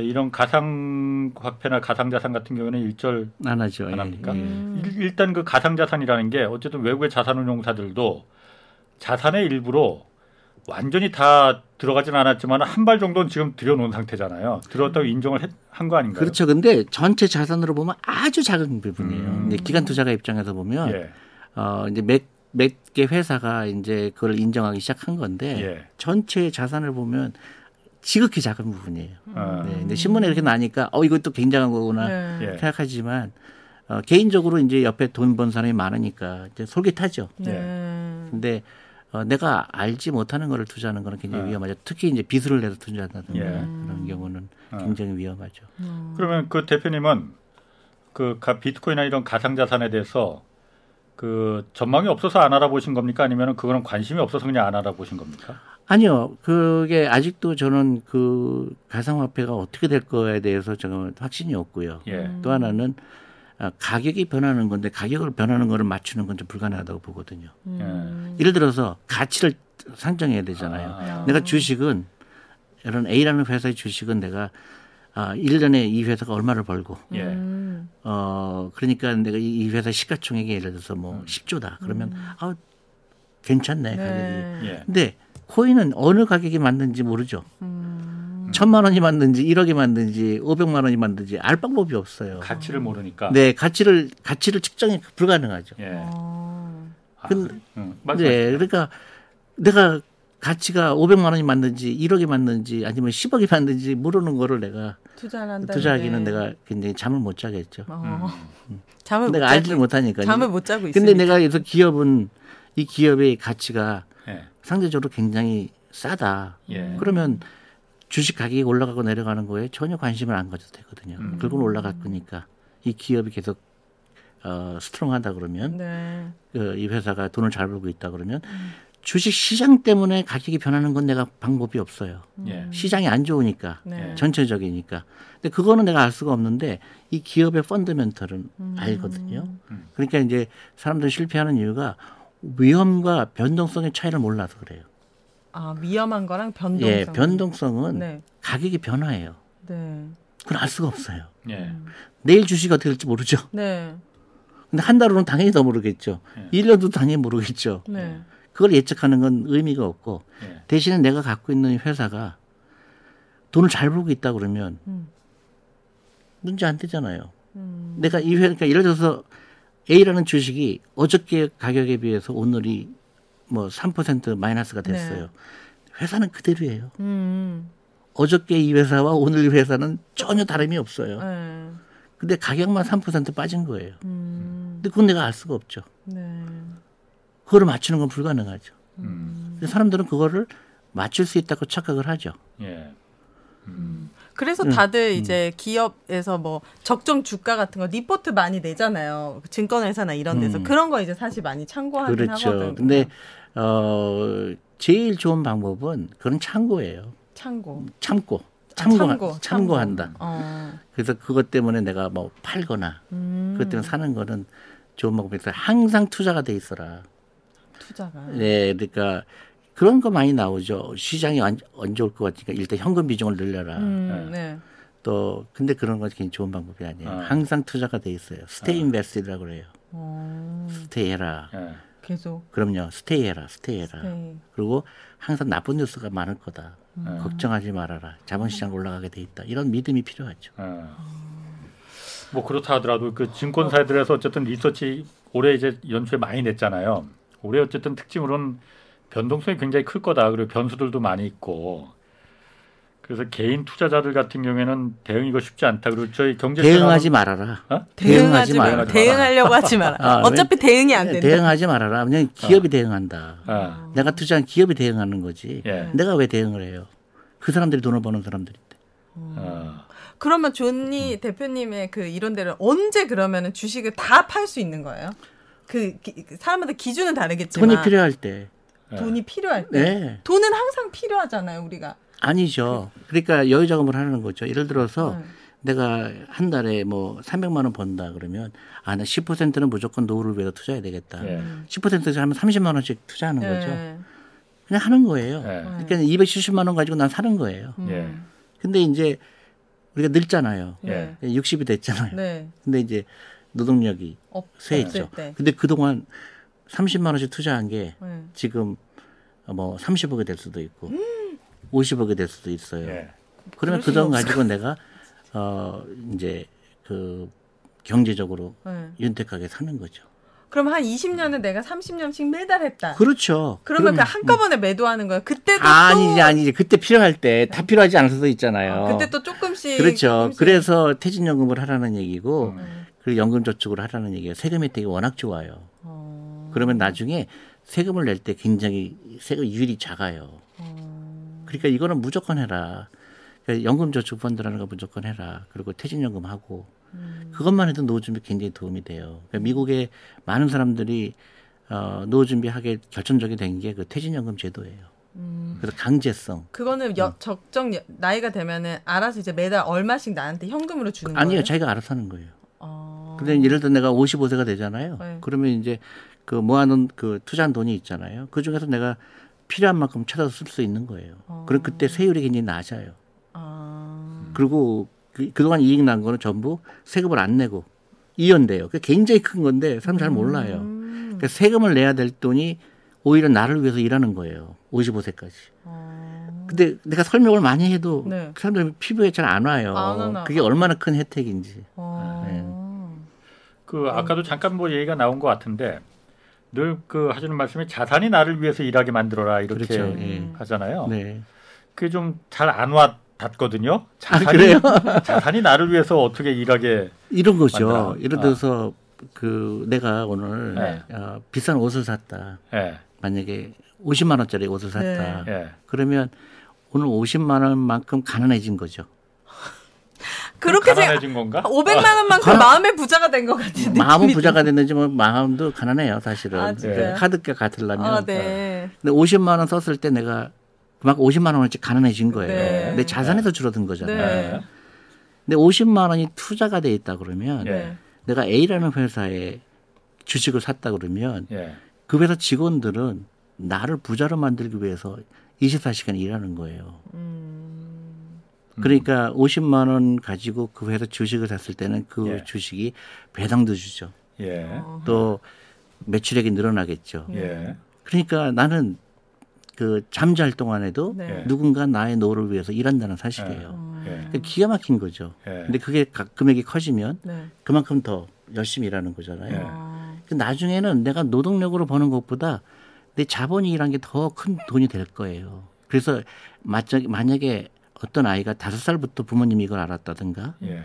[SPEAKER 3] 이런 가상화폐나 가상자산 같은 경우는 일절
[SPEAKER 4] 안 하죠.
[SPEAKER 3] 안
[SPEAKER 4] 예,
[SPEAKER 3] 합니까?
[SPEAKER 4] 예.
[SPEAKER 3] 일- 일단 그 가상자산이라는 게 어쨌든 외국의 자산운용사들도 자산의 일부로 완전히 다 들어가진 않았지만 한 발 정도는 지금 들여놓은 상태잖아요. 들었다고 인정을 한 거 아닌가요?
[SPEAKER 4] 그렇죠. 근데 전체 자산으로 보면 아주 작은 부분이에요.
[SPEAKER 3] 음.
[SPEAKER 4] 근데 기관 투자가 입장에서 보면
[SPEAKER 3] 예.
[SPEAKER 4] 어 이제 몇몇개 회사가 이제 그걸 인정하기 시작한 건데
[SPEAKER 3] 예.
[SPEAKER 4] 전체 자산을 보면 지극히 작은 부분이에요.
[SPEAKER 3] 어.
[SPEAKER 4] 네. 근데 신문에 이렇게 나니까 어 이것도 굉장한 거구나
[SPEAKER 5] 네.
[SPEAKER 3] 예.
[SPEAKER 4] 생각하지만 어, 개인적으로 이제 옆에 돈 번 사람이 많으니까 이제 솔깃하죠.
[SPEAKER 5] 네.
[SPEAKER 4] 근데 어, 내가 알지 못하는 거를 투자하는 거는 굉장히
[SPEAKER 3] 어.
[SPEAKER 4] 위험하죠. 특히 이제 빚을 내서 투자한다든가
[SPEAKER 3] 예.
[SPEAKER 4] 그런 경우는
[SPEAKER 3] 어.
[SPEAKER 4] 굉장히 위험하죠.
[SPEAKER 3] 그러면 그 대표님은 그 가- 비트코인이나 이런 가상자산에 대해서 그 전망이 없어서 안 알아보신 겁니까? 아니면 그거는 관심이 없어서 그냥 안 알아보신 겁니까?
[SPEAKER 4] 아니요. 그게 아직도 저는 그 가상화폐가 어떻게 될 거에 대해서 저는 확신이 없고요.
[SPEAKER 3] 예.
[SPEAKER 4] 또 하나는 아, 가격이 변하는 건데 가격을 변하는 거를 맞추는 건 좀 불가능하다고 보거든요.
[SPEAKER 5] 음.
[SPEAKER 4] 예를 들어서 가치를 상정해야 되잖아요.
[SPEAKER 3] 아.
[SPEAKER 4] 내가 주식은 이런 A라는 회사의 주식은 내가 아, 1년에 이 회사가 얼마를 벌고
[SPEAKER 3] 예.
[SPEAKER 5] 음.
[SPEAKER 4] 어 그러니까 내가 이이 회사 시가총액이 예를 들어서 뭐 10조다. 그러면 아 괜찮네 가격이.
[SPEAKER 5] 네.
[SPEAKER 3] 예.
[SPEAKER 4] 근데 코인은 어느 가격이 맞는지 모르죠.
[SPEAKER 5] 음.
[SPEAKER 4] 천만 원이 맞는지 1억이 맞는지 500만 원이 맞는지 알 방법이 없어요.
[SPEAKER 3] 가치를 모르니까.
[SPEAKER 4] 네, 가치를 가치를 측정이 불가능하죠.
[SPEAKER 3] 예.
[SPEAKER 5] 어.
[SPEAKER 3] 아,
[SPEAKER 4] 근-
[SPEAKER 3] 그래. 응. 말씀하세요.
[SPEAKER 4] 네, 그러니까 내가 가치가 500만 원이 맞는지 1억이 맞는지 아니면 10억이 맞는지 모르는 거를 내가. 투자하기는 내가 굉장히 잠을 못 자겠죠.
[SPEAKER 5] 어. 잠을
[SPEAKER 4] 내가
[SPEAKER 5] 못
[SPEAKER 4] 알지를 못하니까.
[SPEAKER 5] 잠을 못 자고 있어요.
[SPEAKER 4] 근데 내가 그래서 기업은 이 기업의 가치가
[SPEAKER 3] 예.
[SPEAKER 4] 상대적으로 굉장히 싸다.
[SPEAKER 3] 예.
[SPEAKER 4] 그러면 주식 가격이 올라가고 내려가는 거에 전혀 관심을 안 가져도 되거든요.
[SPEAKER 3] 음.
[SPEAKER 4] 결국은 올라갈 거니까 이 기업이 계속 어, 스트롱하다 그러면
[SPEAKER 5] 네.
[SPEAKER 4] 그, 이 회사가 돈을 잘 벌고 있다 그러면 주식 시장 때문에 가격이 변하는 건 내가 방법이 없어요.
[SPEAKER 3] 예.
[SPEAKER 4] 시장이 안 좋으니까
[SPEAKER 5] 네.
[SPEAKER 4] 전체적이니까. 근데 그거는 내가 알 수가 없는데 이 기업의 펀더멘털은 알거든요.
[SPEAKER 3] 음.
[SPEAKER 4] 그러니까 이제 사람들이 실패하는 이유가 위험과 변동성의 차이를 몰라서 그래요.
[SPEAKER 5] 아 위험한 거랑 변동성.
[SPEAKER 4] 예, 변동성은
[SPEAKER 5] 네.
[SPEAKER 4] 가격이 변화해요.
[SPEAKER 5] 네.
[SPEAKER 4] 그건 알 수가 없어요.
[SPEAKER 3] 예.
[SPEAKER 4] 내일 주식이 어떻게 될지 모르죠. <laughs>
[SPEAKER 5] 네.
[SPEAKER 4] 근데 한 달 후는 당연히 더 모르겠죠.
[SPEAKER 3] 예.
[SPEAKER 4] 일 1년도 당연히 모르겠죠.
[SPEAKER 5] 네.
[SPEAKER 4] 그걸 예측하는 건 의미가 없고
[SPEAKER 3] 예.
[SPEAKER 4] 대신에 내가 갖고 있는 회사가 돈을 잘 벌고 있다 그러면
[SPEAKER 5] 음.
[SPEAKER 4] 문제 안 되잖아요.
[SPEAKER 5] 음.
[SPEAKER 4] 내가 이 회, 그러니까 예를 들어서 A라는 주식이 어저께 가격에 비해서 오늘이 뭐3% 마이너스가 됐어요. 회사는 그대로예요.
[SPEAKER 5] 음.
[SPEAKER 4] 어저께 이 회사와 오늘 이 회사는 전혀 다름이 없어요.
[SPEAKER 5] 네.
[SPEAKER 4] 근데 가격만 3% 빠진 거예요.
[SPEAKER 5] 음.
[SPEAKER 4] 근데 그건 내가 알 수가 없죠.
[SPEAKER 5] 네.
[SPEAKER 4] 그거를 맞추는 건 불가능하죠.
[SPEAKER 3] 음.
[SPEAKER 4] 근데 사람들은 그거를 맞출 수 있다고 착각을 하죠.
[SPEAKER 3] 예.
[SPEAKER 5] 그래서
[SPEAKER 4] 음,
[SPEAKER 5] 다들 이제 기업에서 뭐 적정 주가 같은 거 리포트 많이 내잖아요. 증권회사나 이런 데서
[SPEAKER 4] 음.
[SPEAKER 5] 그런 거 이제 사실 많이 참고하긴
[SPEAKER 4] 그렇죠.
[SPEAKER 5] 하거든요.
[SPEAKER 4] 근데 어 제일 좋은 방법은 그런 참고예요.
[SPEAKER 5] 참고.
[SPEAKER 4] 참고.
[SPEAKER 5] 아,
[SPEAKER 4] 참고,
[SPEAKER 5] 참고,
[SPEAKER 4] 참고한다.
[SPEAKER 5] 참고. 어.
[SPEAKER 4] 그래서 그것 때문에 내가 뭐 팔거나
[SPEAKER 5] 음,
[SPEAKER 4] 그것 때문에 사는 거는 좋은 방법이서 항상 투자가 돼 있어라.
[SPEAKER 5] 투자가.
[SPEAKER 4] 네, 그러니까 그런 거 많이 나오죠. 시장이 언- 언제 올것 같으니까 일단 현금 비중을 늘려라.
[SPEAKER 5] 음, 네.
[SPEAKER 4] 또 근데 그런 건 굉장히 좋은 방법이 아니에요.
[SPEAKER 3] 어.
[SPEAKER 4] 항상 투자가 돼 있어요. 스테이 인베스트라고 그래요.
[SPEAKER 5] 어,
[SPEAKER 4] stay 해라.
[SPEAKER 3] 예.
[SPEAKER 5] 계속.
[SPEAKER 4] 그럼요. stay 해라. stay 해라.
[SPEAKER 5] 네.
[SPEAKER 4] 그리고 항상 나쁜 뉴스가 많을 거다.
[SPEAKER 5] 음.
[SPEAKER 4] 걱정하지 말아라. 자본시장 올라가게 돼 있다. 이런 믿음이 필요하죠.
[SPEAKER 3] 예. 뭐 그렇다 하더라도 그 증권사들에서 어쨌든 리서치 올해 이제 연초에 많이 냈잖아요. 올해 어쨌든 특징으로는 변동성이 굉장히 클 거다. 그리고 변수들도 많이 있고. 그래서 개인 투자자들 같은 경우에는 대응이 이거 쉽지 않다. 그리고 저희 경제
[SPEAKER 4] 대응하지 말아라.
[SPEAKER 3] 어?
[SPEAKER 5] 대응하지 마.
[SPEAKER 3] 말아라.
[SPEAKER 5] 대응하려고 하지 마라.
[SPEAKER 4] 아,
[SPEAKER 5] 어차피 대응이 안 된다.
[SPEAKER 4] 대응하지 말아라. 그냥 기업이 대응한다.
[SPEAKER 3] 아,
[SPEAKER 4] 내가 투자한 기업이 대응하는 거지.
[SPEAKER 3] 예.
[SPEAKER 4] 내가 왜 대응을 해요? 그 사람들이 돈을 버는 사람들인데.
[SPEAKER 3] 어.
[SPEAKER 5] 그러면
[SPEAKER 4] 음.
[SPEAKER 5] 존니 대표님의 그 이론대로 언제 그러면은 주식을 다 팔 수 있는 거예요? 그 기- 사람마다 기준은 다르겠지만
[SPEAKER 4] 돈이 필요할 때.
[SPEAKER 5] 돈이 필요할 때
[SPEAKER 4] 네.
[SPEAKER 5] 돈은 항상 필요하잖아요 우리가.
[SPEAKER 4] 아니죠. 그러니까 여유 자금을 하는 거죠. 예를 들어서
[SPEAKER 5] 네.
[SPEAKER 4] 내가 한 달에 뭐 300만 원 번다 그러면 아, 나 10%는 무조건 노후를 위해서 투자해야 되겠다.
[SPEAKER 3] 예.
[SPEAKER 4] 10%에서 하면 30만 원씩 투자하는 거죠.
[SPEAKER 5] 네.
[SPEAKER 4] 그냥 하는 거예요.
[SPEAKER 3] 예.
[SPEAKER 4] 그러니까 270만 원 가지고 난 사는 거예요.
[SPEAKER 5] 음.
[SPEAKER 3] 예.
[SPEAKER 4] 근데 이제 우리가 늙잖아요.
[SPEAKER 5] 네.
[SPEAKER 4] 60이 됐잖아요.
[SPEAKER 5] 네.
[SPEAKER 4] 근데 이제 노동력이.
[SPEAKER 5] 없을 때.
[SPEAKER 4] 근데 그동안 30만 원씩 투자한 게
[SPEAKER 5] 네.
[SPEAKER 4] 지금 뭐 30억이 될 수도 있고
[SPEAKER 5] 음.
[SPEAKER 4] 50억이 될 수도 있어요.
[SPEAKER 3] 예.
[SPEAKER 4] 그러면
[SPEAKER 5] 그럴
[SPEAKER 4] 그돈 가지고 내가 어 이제 그 경제적으로
[SPEAKER 5] 네.
[SPEAKER 4] 윤택하게 사는 거죠.
[SPEAKER 5] 그럼 한 20년은 내가 30년씩 매달 했다.
[SPEAKER 4] 그렇죠.
[SPEAKER 5] 그러면
[SPEAKER 4] 그럼-
[SPEAKER 5] 그 한꺼번에 매도하는 거예요. 그때도 또
[SPEAKER 4] 아니지 아니지 그때 필요할 때다 필요하지 않을 수도 있잖아요.
[SPEAKER 5] 그때 또 조금씩
[SPEAKER 4] 그렇죠.
[SPEAKER 5] 조금씩.
[SPEAKER 4] 그래서 퇴직연금을 하라는 얘기고
[SPEAKER 3] 음.
[SPEAKER 4] 그리고 연금저축을 하라는 얘기가 세금 혜택이 워낙 좋아요.
[SPEAKER 5] 어.
[SPEAKER 4] 그러면 나중에 세금을 낼 때 굉장히 세금 이율이 작아요.
[SPEAKER 5] 어.
[SPEAKER 4] 그러니까 이거는 무조건 해라. 그러니까 연금저축펀드라는 거 무조건 해라. 그리고 퇴직연금 하고
[SPEAKER 5] 음.
[SPEAKER 4] 그것만 해도 노후 준비 굉장히 도움이 돼요. 그러니까 미국의 많은 사람들이 어, 노후 준비하게 결정적이 된 게 그 퇴직연금 제도예요.
[SPEAKER 5] 음.
[SPEAKER 4] 그래서 강제성.
[SPEAKER 5] 그거는 여,
[SPEAKER 4] 음.
[SPEAKER 5] 적정 여- 나이가 되면은 알아서 이제 매달 얼마씩 나한테 현금으로 주는
[SPEAKER 4] 아니에요.
[SPEAKER 5] 거예요.
[SPEAKER 4] 자기가 알아서 하는 거예요.
[SPEAKER 5] 어.
[SPEAKER 4] 근데 예를 들어 내가 55세가 되잖아요.
[SPEAKER 5] 네.
[SPEAKER 4] 그러면 이제 그 모아놓은 그 투자한 돈이 있잖아요. 그 중에서 내가 필요한 만큼 찾아서 쓸 수 있는 거예요.
[SPEAKER 5] 어.
[SPEAKER 4] 그럼 그때 세율이 굉장히 낮아요.
[SPEAKER 5] 아.
[SPEAKER 4] 그리고 그, 그동안 이익 난 거는 전부 세금을 안 내고 이연돼요. 그게 굉장히 큰 건데 사람 잘 몰라요.
[SPEAKER 5] 음.
[SPEAKER 4] 그러니까 세금을 내야 될 돈이 오히려 나를 위해서 일하는 거예요. 55세까지.
[SPEAKER 5] 어.
[SPEAKER 4] 근데 내가 설명을 많이 해도
[SPEAKER 5] 네.
[SPEAKER 4] 사람들 피부에 잘 안 와요.
[SPEAKER 5] 안 와나.
[SPEAKER 4] 그게 얼마나 큰 혜택인지.
[SPEAKER 5] 어.
[SPEAKER 4] 네.
[SPEAKER 3] 그 아까도 잠깐 뭐 얘기가 나온 것 같은데 늘 그 하시는 말씀이 자산이 나를 위해서 일하게 만들어라 이렇게
[SPEAKER 4] 그렇죠. 예.
[SPEAKER 3] 하잖아요.
[SPEAKER 4] 네.
[SPEAKER 3] 그게 좀 잘 안 와 닿거든요.
[SPEAKER 4] 아,
[SPEAKER 3] 자산이,
[SPEAKER 4] 그래요? <laughs>
[SPEAKER 3] 자산이 나를 위해서 어떻게 일하게
[SPEAKER 4] 이런 거죠.
[SPEAKER 3] 만들어.
[SPEAKER 4] 예를 들어서 그 내가 오늘
[SPEAKER 3] 네.
[SPEAKER 4] 어, 비싼 옷을 샀다.
[SPEAKER 3] 예,
[SPEAKER 4] 만약에 50만 원짜리 옷을 샀다.
[SPEAKER 5] 네.
[SPEAKER 3] 예.
[SPEAKER 4] 그러면 오늘 50만 원만큼 가난해진 거죠.
[SPEAKER 5] 그렇게 생각
[SPEAKER 3] 가난해진 건가?
[SPEAKER 5] 500만 원만큼 마음의 부자가 된 것 같은데.
[SPEAKER 4] 마음은 부자가 됐는지 뭐 마음도 가난해요, 사실은.
[SPEAKER 5] 아, 진짜요?
[SPEAKER 4] 카드값 같으려면.
[SPEAKER 5] 아, 네.
[SPEAKER 4] 근데 50만 원 썼을 때 내가 그만큼 50만 원어치 가난해진 거예요.
[SPEAKER 5] 네.
[SPEAKER 4] 내 자산에서 줄어든 거잖아요.
[SPEAKER 5] 네.
[SPEAKER 4] 근데 50만 원이 투자가 돼 있다 그러면
[SPEAKER 3] 예.
[SPEAKER 4] 내가 A라는 회사에 주식을 샀다 그러면
[SPEAKER 3] 예.
[SPEAKER 4] 그 회사 직원들은 나를 부자로 만들기 위해서 24시간 일하는 거예요.
[SPEAKER 5] 음.
[SPEAKER 4] 그러니까 50만 원 가지고 그 회사 주식을 샀을 때는 그
[SPEAKER 3] 예.
[SPEAKER 4] 주식이 배당도 주죠.
[SPEAKER 3] 예.
[SPEAKER 5] 어.
[SPEAKER 4] 또 매출액이 늘어나겠죠.
[SPEAKER 3] 예.
[SPEAKER 4] 그러니까 나는 그 잠잘 동안에도
[SPEAKER 5] 네.
[SPEAKER 3] 예.
[SPEAKER 4] 누군가 나의 노후를 위해서 일한다는 사실이에요.
[SPEAKER 5] 음.
[SPEAKER 3] 예.
[SPEAKER 4] 그러니까 기가 막힌 거죠.
[SPEAKER 3] 예.
[SPEAKER 4] 근데 그게 가- 금액이 커지면
[SPEAKER 5] 네.
[SPEAKER 4] 그만큼 더 열심히 일하는 거잖아요.
[SPEAKER 3] 예.
[SPEAKER 5] 어.
[SPEAKER 4] 그 나중에는 내가 노동력으로 버는 것보다 내 자본이 일한 게 더 큰 돈이 될 거예요. 그래서 만약에 어떤 아이가 다섯 살부터 부모님이 이걸 알았다든가
[SPEAKER 3] 예.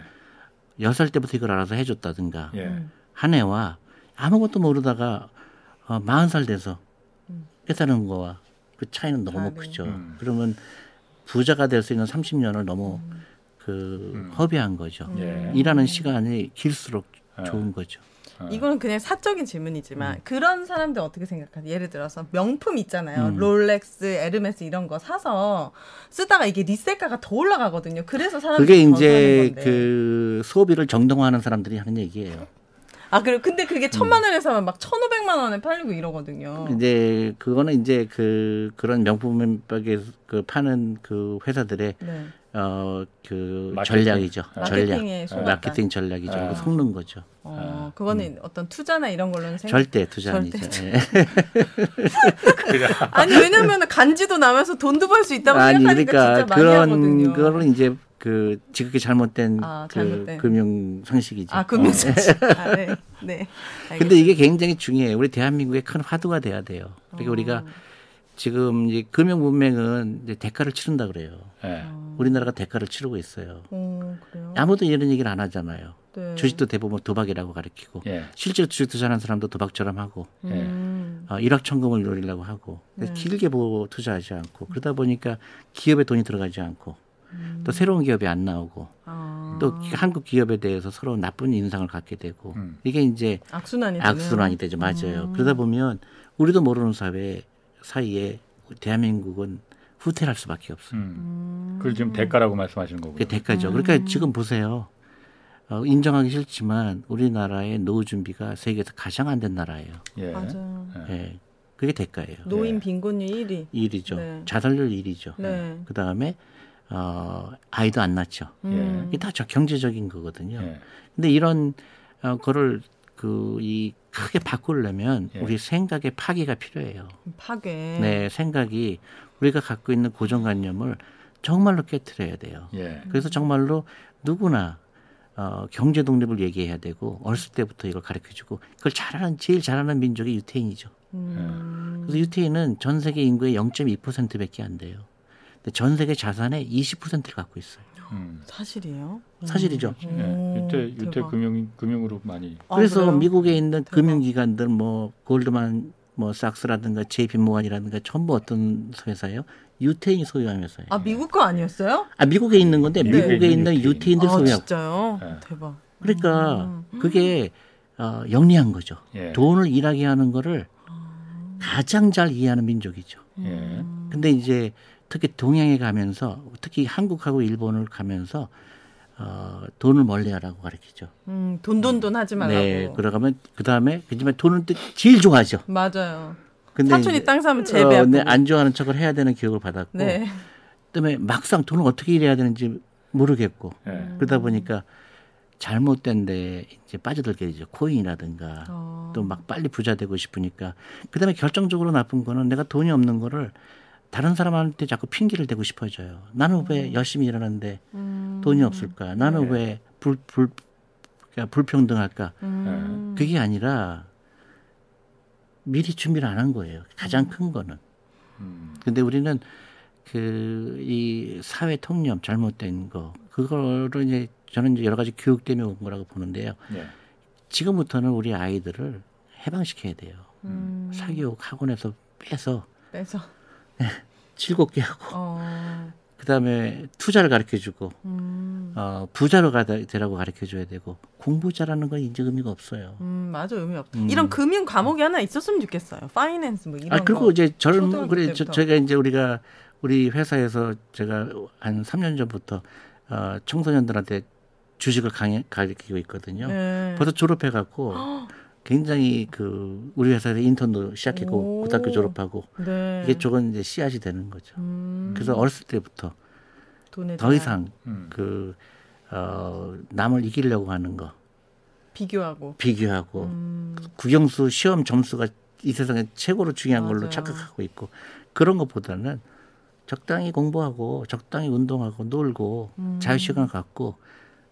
[SPEAKER 4] 여섯 살 때부터 이걸 알아서 해줬다든가
[SPEAKER 3] 예.
[SPEAKER 4] 한 애와 아무것도 모르다가 어, 40살 돼서 깨달은 거와 그 차이는 너무
[SPEAKER 5] 아, 네.
[SPEAKER 4] 크죠.
[SPEAKER 3] 음.
[SPEAKER 4] 그러면 부자가 될 수 있는 30년을 너무 그그
[SPEAKER 3] 음.
[SPEAKER 4] 허비한 거죠.
[SPEAKER 3] 예.
[SPEAKER 4] 일하는 시간이 길수록
[SPEAKER 3] 예.
[SPEAKER 4] 좋은 거죠.
[SPEAKER 3] 어.
[SPEAKER 5] 이거는 그냥 사적인 질문이지만 그런 사람들 어떻게 생각하세요? 예를 들어서 명품 있잖아요.
[SPEAKER 4] 음.
[SPEAKER 5] 롤렉스, 에르메스 이런 거 사서 쓰다가 이게 리셀가가 더 올라가거든요. 그래서 사람들이
[SPEAKER 4] 그게
[SPEAKER 5] 더
[SPEAKER 4] 이제. 그 소비를 정당화하는 사람들이 하는 얘기예요.
[SPEAKER 5] 아 그래 근데 그게
[SPEAKER 4] 음.
[SPEAKER 5] 천만 원에 사면 막 천오백만 원에 팔리고 이러거든요.
[SPEAKER 4] 이제 그거는 이제 그 그런 명품백에 그 파는 그 회사들의
[SPEAKER 5] 네.
[SPEAKER 4] 어그. 전략이죠. 전략.
[SPEAKER 5] 속았다.
[SPEAKER 4] 마케팅 전략이죠.
[SPEAKER 3] 아.
[SPEAKER 4] 속는 거죠.
[SPEAKER 5] 어, 그거는 어떤 투자나 이런 걸로는 생각.
[SPEAKER 4] 음. 절대 투자
[SPEAKER 5] 절대
[SPEAKER 4] 아니죠. 예. <laughs> <laughs>
[SPEAKER 5] 아니 왜냐면 간지도 나면서 돈도 벌 수 있다고
[SPEAKER 4] 아니
[SPEAKER 5] 생각하니까
[SPEAKER 4] 그러니까
[SPEAKER 5] 진짜 많이
[SPEAKER 4] 그런
[SPEAKER 5] 하거든요.
[SPEAKER 4] 거는 이제 그 지극히 잘못된
[SPEAKER 5] 아,
[SPEAKER 4] 그
[SPEAKER 5] 잘못된.
[SPEAKER 4] 금융 상식이죠.
[SPEAKER 5] 아 금융 상식. <laughs> 아, 네. 네.
[SPEAKER 4] 근데 이게 굉장히 중요해요. 우리 대한민국의 큰 화두가 돼야 돼요. 그러니까
[SPEAKER 5] 어.
[SPEAKER 4] 우리가 지금 이제 금융 문맹은 이제 대가를 치른다 그래요.
[SPEAKER 3] 예.
[SPEAKER 4] 우리나라가 대가를 치르고 있어요.
[SPEAKER 5] 어, 그래요.
[SPEAKER 4] 아무도 이런 얘기를 안 하잖아요.
[SPEAKER 5] 네.
[SPEAKER 4] 주식도 대부분 도박이라고 가르치고
[SPEAKER 3] 예.
[SPEAKER 4] 실제로 주식 투자하는 사람도 도박처럼 하고
[SPEAKER 5] 음.
[SPEAKER 4] 어, 일확천금을 노리려고 하고
[SPEAKER 5] 네.
[SPEAKER 4] 길게 보고 투자하지 않고 그러다 보니까 기업에 돈이 들어가지 않고 또 새로운 기업이 안 나오고
[SPEAKER 5] 아.
[SPEAKER 4] 또 기- 한국 기업에 대해서 서로 나쁜 인상을 갖게 되고
[SPEAKER 3] 음.
[SPEAKER 4] 이게 이제
[SPEAKER 5] 악순환이
[SPEAKER 4] 악순환이 되죠 맞아요
[SPEAKER 5] 음.
[SPEAKER 4] 그러다 보면 우리도 모르는 사회 사이에 대한민국은 후퇴할 수밖에 없어요
[SPEAKER 3] 음. 그걸 지금 대가라고 말씀하시는 거고요.
[SPEAKER 4] 그게 대가죠
[SPEAKER 5] 음.
[SPEAKER 4] 그러니까 지금 보세요 어, 인정하기 싫지만 우리나라의 노후 준비가 세계에서 가장 안 된 나라예요
[SPEAKER 3] 예.
[SPEAKER 5] 맞아요.
[SPEAKER 4] 예. 그게 대가예요
[SPEAKER 5] 노인
[SPEAKER 3] 예.
[SPEAKER 5] 빈곤율 1위.
[SPEAKER 4] 일이죠
[SPEAKER 5] 네.
[SPEAKER 4] 자살률 일이죠
[SPEAKER 5] 네.
[SPEAKER 4] 그 다음에 어, 아이도 안 낳죠
[SPEAKER 5] 음.
[SPEAKER 4] 이게 다저 경제적인 거거든요
[SPEAKER 3] 예.
[SPEAKER 4] 근데 이런 어, 거를 그 이 크게 바꾸려면
[SPEAKER 3] 예.
[SPEAKER 4] 우리 생각의 파기가 필요해요.
[SPEAKER 5] 파괴.
[SPEAKER 4] 네, 생각이 우리가 갖고 있는 고정관념을 정말로 깨뜨려야 돼요.
[SPEAKER 3] 예.
[SPEAKER 4] 그래서 정말로 누구나 어, 경제 독립을 얘기해야 되고 어렸을 때부터 이걸 가르쳐주고 그걸 잘하는 제일 잘하는 민족이 유태인이죠.
[SPEAKER 5] 음.
[SPEAKER 4] 그래서 유태인은 전 세계 인구의 0.2%밖에 안 돼요. 근데 전 세계 자산의 20%를 갖고 있어요.
[SPEAKER 3] 음.
[SPEAKER 5] 사실이에요?
[SPEAKER 4] 사실이죠.
[SPEAKER 3] 예.
[SPEAKER 5] 오,
[SPEAKER 3] 유태 유태
[SPEAKER 5] 대박.
[SPEAKER 3] 금융 금융으로 많이
[SPEAKER 5] 아,
[SPEAKER 4] 그래서
[SPEAKER 5] 그래요?
[SPEAKER 4] 미국에 있는
[SPEAKER 5] 대박.
[SPEAKER 4] 금융기관들 뭐 골드만 뭐 삭스라든가 JP 모건이라든가 전부 어떤 회사예요? 유태인이 소유한 회사예요.
[SPEAKER 5] 아 미국 거 아니었어요?
[SPEAKER 4] 아 미국에 있는 건데
[SPEAKER 5] 네.
[SPEAKER 4] 미국에 있는
[SPEAKER 3] 유태인.
[SPEAKER 4] 유태인 들
[SPEAKER 5] 아
[SPEAKER 4] 소유하고
[SPEAKER 5] 진짜요?
[SPEAKER 3] 네.
[SPEAKER 5] 대박.
[SPEAKER 4] 그러니까 그게 어, 영리한 거죠.
[SPEAKER 3] 예.
[SPEAKER 4] 돈을 일하게 하는 거를 가장 잘 이해하는 민족이죠.
[SPEAKER 3] 예.
[SPEAKER 4] 근데 이제 특히 동양에 가면서 특히 한국하고 일본을 가면서 어, 돈을 멀리하라고 가르치죠.
[SPEAKER 5] 음, 돈돈돈 하지 말라고.
[SPEAKER 4] 네, 그러가면 그 다음에 그지만 돈을 또 제일 좋아하죠.
[SPEAKER 5] 맞아요.
[SPEAKER 4] 근데
[SPEAKER 5] 사촌이
[SPEAKER 4] 이제,
[SPEAKER 5] 땅 사면
[SPEAKER 4] 어,
[SPEAKER 5] 재배하고.
[SPEAKER 4] 네, 안 좋아하는 척을 해야 되는 교육을 받았고,
[SPEAKER 5] 네.
[SPEAKER 4] 그다음에 막상 돈을 어떻게 일해야 되는지 모르겠고,
[SPEAKER 3] 예.
[SPEAKER 4] 그러다 보니까 잘못된데 이제 빠져들게 되죠. 코인이라든가
[SPEAKER 5] 어.
[SPEAKER 4] 또막 빨리 부자 되고 싶으니까. 그다음에 결정적으로 나쁜 거는 내가 돈이 없는 거를 다른 사람한테 자꾸 핑계를 대고 싶어져요. 나는 왜 열심히 일하는데
[SPEAKER 5] 음.
[SPEAKER 4] 돈이 없을까? 나는
[SPEAKER 3] 네.
[SPEAKER 4] 왜 불, 불, 그러니까 불평등할까?
[SPEAKER 5] 음.
[SPEAKER 4] 그게 아니라 미리 준비를 안 한 거예요. 가장 큰 거는.
[SPEAKER 3] 음.
[SPEAKER 4] 근데 우리는 그 이 사회 통념 잘못된 거 그거를 이제 저는 이제 여러 가지 교육 때문에 온 거라고 보는데요.
[SPEAKER 3] 예.
[SPEAKER 4] 지금부터는 우리 아이들을 해방시켜야 돼요.
[SPEAKER 5] 음.
[SPEAKER 4] 사교육 학원에서 빼서
[SPEAKER 5] 빼서.
[SPEAKER 4] 즐겁게 하고
[SPEAKER 5] 어.
[SPEAKER 4] 그다음에 투자를 가르쳐 주고
[SPEAKER 5] 음.
[SPEAKER 4] 어, 부자로 가 되라고 가르쳐 줘야 되고 공부 잘하는 건 이제 의미가 없어요.
[SPEAKER 5] 음, 맞아 의미 없다.
[SPEAKER 4] 음.
[SPEAKER 5] 이런 금융 과목이 하나 있었으면 좋겠어요. 파이낸스 뭐 이런
[SPEAKER 4] 아 그리고
[SPEAKER 5] 거.
[SPEAKER 4] 이제 젊
[SPEAKER 5] 초등학교
[SPEAKER 4] 그래 저. 저희가 이제 우리가 우리 회사에서 제가 한 3년 전부터 어, 청소년들한테 주식을 강의, 가르치고 있거든요.
[SPEAKER 5] 네.
[SPEAKER 4] 벌써 졸업해 갖고 굉장히 그 우리 회사에서 인턴도 시작했고
[SPEAKER 5] 오.
[SPEAKER 4] 고등학교 졸업하고
[SPEAKER 5] 네.
[SPEAKER 4] 이게 조금 이제 씨앗이 되는 거죠.
[SPEAKER 5] 음.
[SPEAKER 4] 그래서 어렸을 때부터
[SPEAKER 5] 돈에
[SPEAKER 4] 더 이상
[SPEAKER 3] 음.
[SPEAKER 4] 그 어, 남을 이기려고 하는 거
[SPEAKER 5] 비교하고.
[SPEAKER 4] 비교하고
[SPEAKER 5] 음.
[SPEAKER 4] 국영수 시험 점수가 이 세상에 최고로 중요한 걸로
[SPEAKER 5] 맞아요.
[SPEAKER 4] 착각하고 있고 그런 것보다는 적당히 공부하고 적당히 운동하고 놀고
[SPEAKER 5] 음.
[SPEAKER 4] 자유 시간을 갖고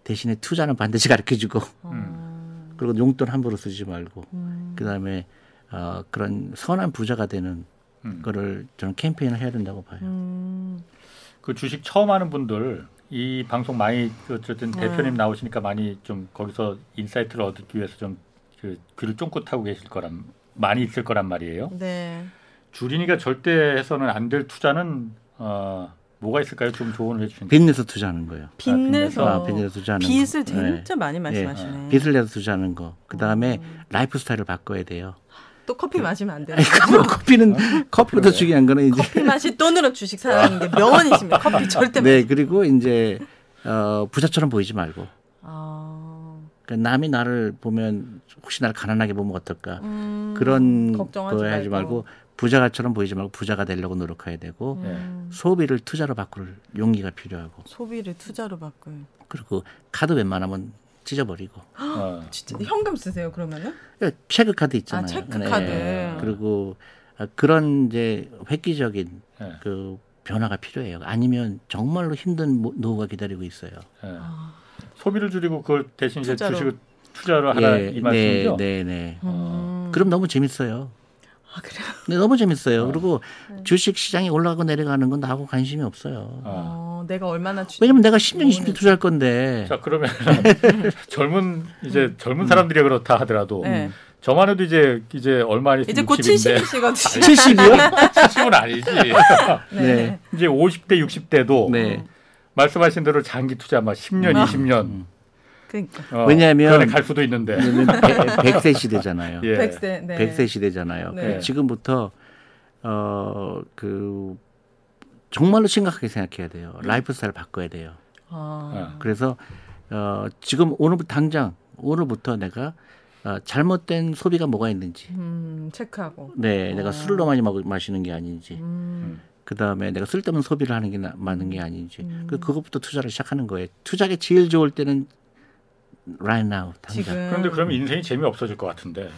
[SPEAKER 4] 대신에 투자는 반드시 가르쳐 주고
[SPEAKER 5] 어.
[SPEAKER 4] 그리고 용돈 함부로 쓰지 말고
[SPEAKER 5] 음.
[SPEAKER 4] 그다음에 어, 그런 선한 부자가 되는
[SPEAKER 3] 음.
[SPEAKER 4] 거를 저는 캠페인을 해야 된다고 봐요.
[SPEAKER 5] 음.
[SPEAKER 3] 그 주식 처음 하는 분들 이 방송 많이 그 어쨌든
[SPEAKER 5] 네.
[SPEAKER 3] 대표님 나오시니까 많이 좀 거기서 insight를 얻기 위해서 좀 그 귀를 쫑긋 하고 계실 거란 많이 있을 거란 말이에요.
[SPEAKER 5] 네.
[SPEAKER 3] 주린이가 절대 해서는 안 될 투자는 어 뭐가 있을까요? 좀 조언을 해주시면.
[SPEAKER 4] 빚 내서 투자하는 거예요.
[SPEAKER 5] 빚 내서
[SPEAKER 4] 아, 빚 내서 투자하는
[SPEAKER 5] 빚을
[SPEAKER 4] 거. 네.
[SPEAKER 5] 진짜 많이 말씀하시네.
[SPEAKER 4] 예, 빚을 내서 투자하는 거. 그 다음에 라이프 스타일을 바꿔야 돼요.
[SPEAKER 5] 또 커피 마시면
[SPEAKER 4] 안그 커피는 커피보다 중요한 거는 이제
[SPEAKER 5] 커피 맛이 돈으로 주식 사는 게 명언이십니다. <laughs> 커피 절대
[SPEAKER 4] 네 그리고 이제 어, 부자처럼 보이지 말고
[SPEAKER 5] 아,
[SPEAKER 4] 그러니까 남이 나를 보면 혹시 나를 가난하게 보면 어떨까
[SPEAKER 5] 음,
[SPEAKER 4] 그런
[SPEAKER 5] 걱정하지
[SPEAKER 4] 거 하지
[SPEAKER 5] 말고.
[SPEAKER 4] 말고 부자가처럼 보이지 말고 부자가 되려고 노력해야 되고
[SPEAKER 5] 음,
[SPEAKER 4] 소비를 투자로 바꿀 용기가 필요하고
[SPEAKER 5] 소비를 투자로 바꿔요.
[SPEAKER 4] 그리고 카드 웬만하면 찢어버리고
[SPEAKER 3] 어.
[SPEAKER 5] 진짜 현금 쓰세요 그러면은?
[SPEAKER 4] 그러니까 체크 카드 있잖아요.
[SPEAKER 5] 아, 체크 카드.
[SPEAKER 4] 그리고 아, 그런 이제 획기적인
[SPEAKER 3] 네.
[SPEAKER 4] 그 변화가 필요해요. 아니면 정말로 힘든 모- 노후가 기다리고 있어요.
[SPEAKER 3] 예. 소비를 줄이고 그걸 대신 이제
[SPEAKER 5] 투자로.
[SPEAKER 3] 주식을 투자로 하라 이 말씀이죠.
[SPEAKER 4] 네, 네, 네.
[SPEAKER 5] 음.
[SPEAKER 4] 그럼 너무 재밌어요.
[SPEAKER 5] 아 그래요?
[SPEAKER 4] 네, 너무 재밌어요. 그리고
[SPEAKER 5] 네.
[SPEAKER 4] 주식 시장이 올라가고 내려가는 건 나하고 관심이 없어요.
[SPEAKER 3] 아.
[SPEAKER 5] 어, 내가 얼마나 주...
[SPEAKER 4] 왜냐면 내가 10년, 20년 투자할 건데.
[SPEAKER 3] 자 그러면 <laughs> <laughs> 젊은 이제 젊은 사람들이 그렇다 하더라도
[SPEAKER 5] 네.
[SPEAKER 3] 저만 해도 이제 이제 얼마 안 있으면
[SPEAKER 5] 이제 곧
[SPEAKER 3] 60인데
[SPEAKER 5] 70이시거든요.
[SPEAKER 4] 70이요?
[SPEAKER 3] 70은 <laughs> 아니지.
[SPEAKER 4] 네.
[SPEAKER 3] 이제 50대 60대도
[SPEAKER 4] 네.
[SPEAKER 3] 말씀하신 대로 장기 투자 막 10년,
[SPEAKER 5] 아.
[SPEAKER 3] 20년
[SPEAKER 5] 그러니까
[SPEAKER 3] 어,
[SPEAKER 4] 왜냐하면-
[SPEAKER 3] 갈 수도 있는데.
[SPEAKER 4] 100세 시대잖아요.
[SPEAKER 3] 예.
[SPEAKER 5] 백세. 네.
[SPEAKER 4] 100세 시대잖아요.
[SPEAKER 5] 네.
[SPEAKER 4] 지금부터 어 그 정말로 심각하게 생각해야 돼요. 라이프 스타일 바꿔야 돼요.
[SPEAKER 5] 아.
[SPEAKER 4] 그래서 어 지금 오늘 당장 오늘부터 내가 어, 잘못된 소비가 뭐가 있는지,
[SPEAKER 5] 음, 체크하고.
[SPEAKER 4] 네, 내가 술을 너무 많이 먹, 마시는 게 아닌지,
[SPEAKER 5] 음.
[SPEAKER 4] 그 다음에 내가 쓸데없는 소비를 하는 게 나, 많은 게 아닌지,
[SPEAKER 5] 음.
[SPEAKER 4] 그 그것부터 투자를 시작하는 거예요. 투자가 제일 좋을 때는 right now 당장.
[SPEAKER 5] 지금
[SPEAKER 3] 그런데 그러면 인생이 재미 없어질 것 같은데.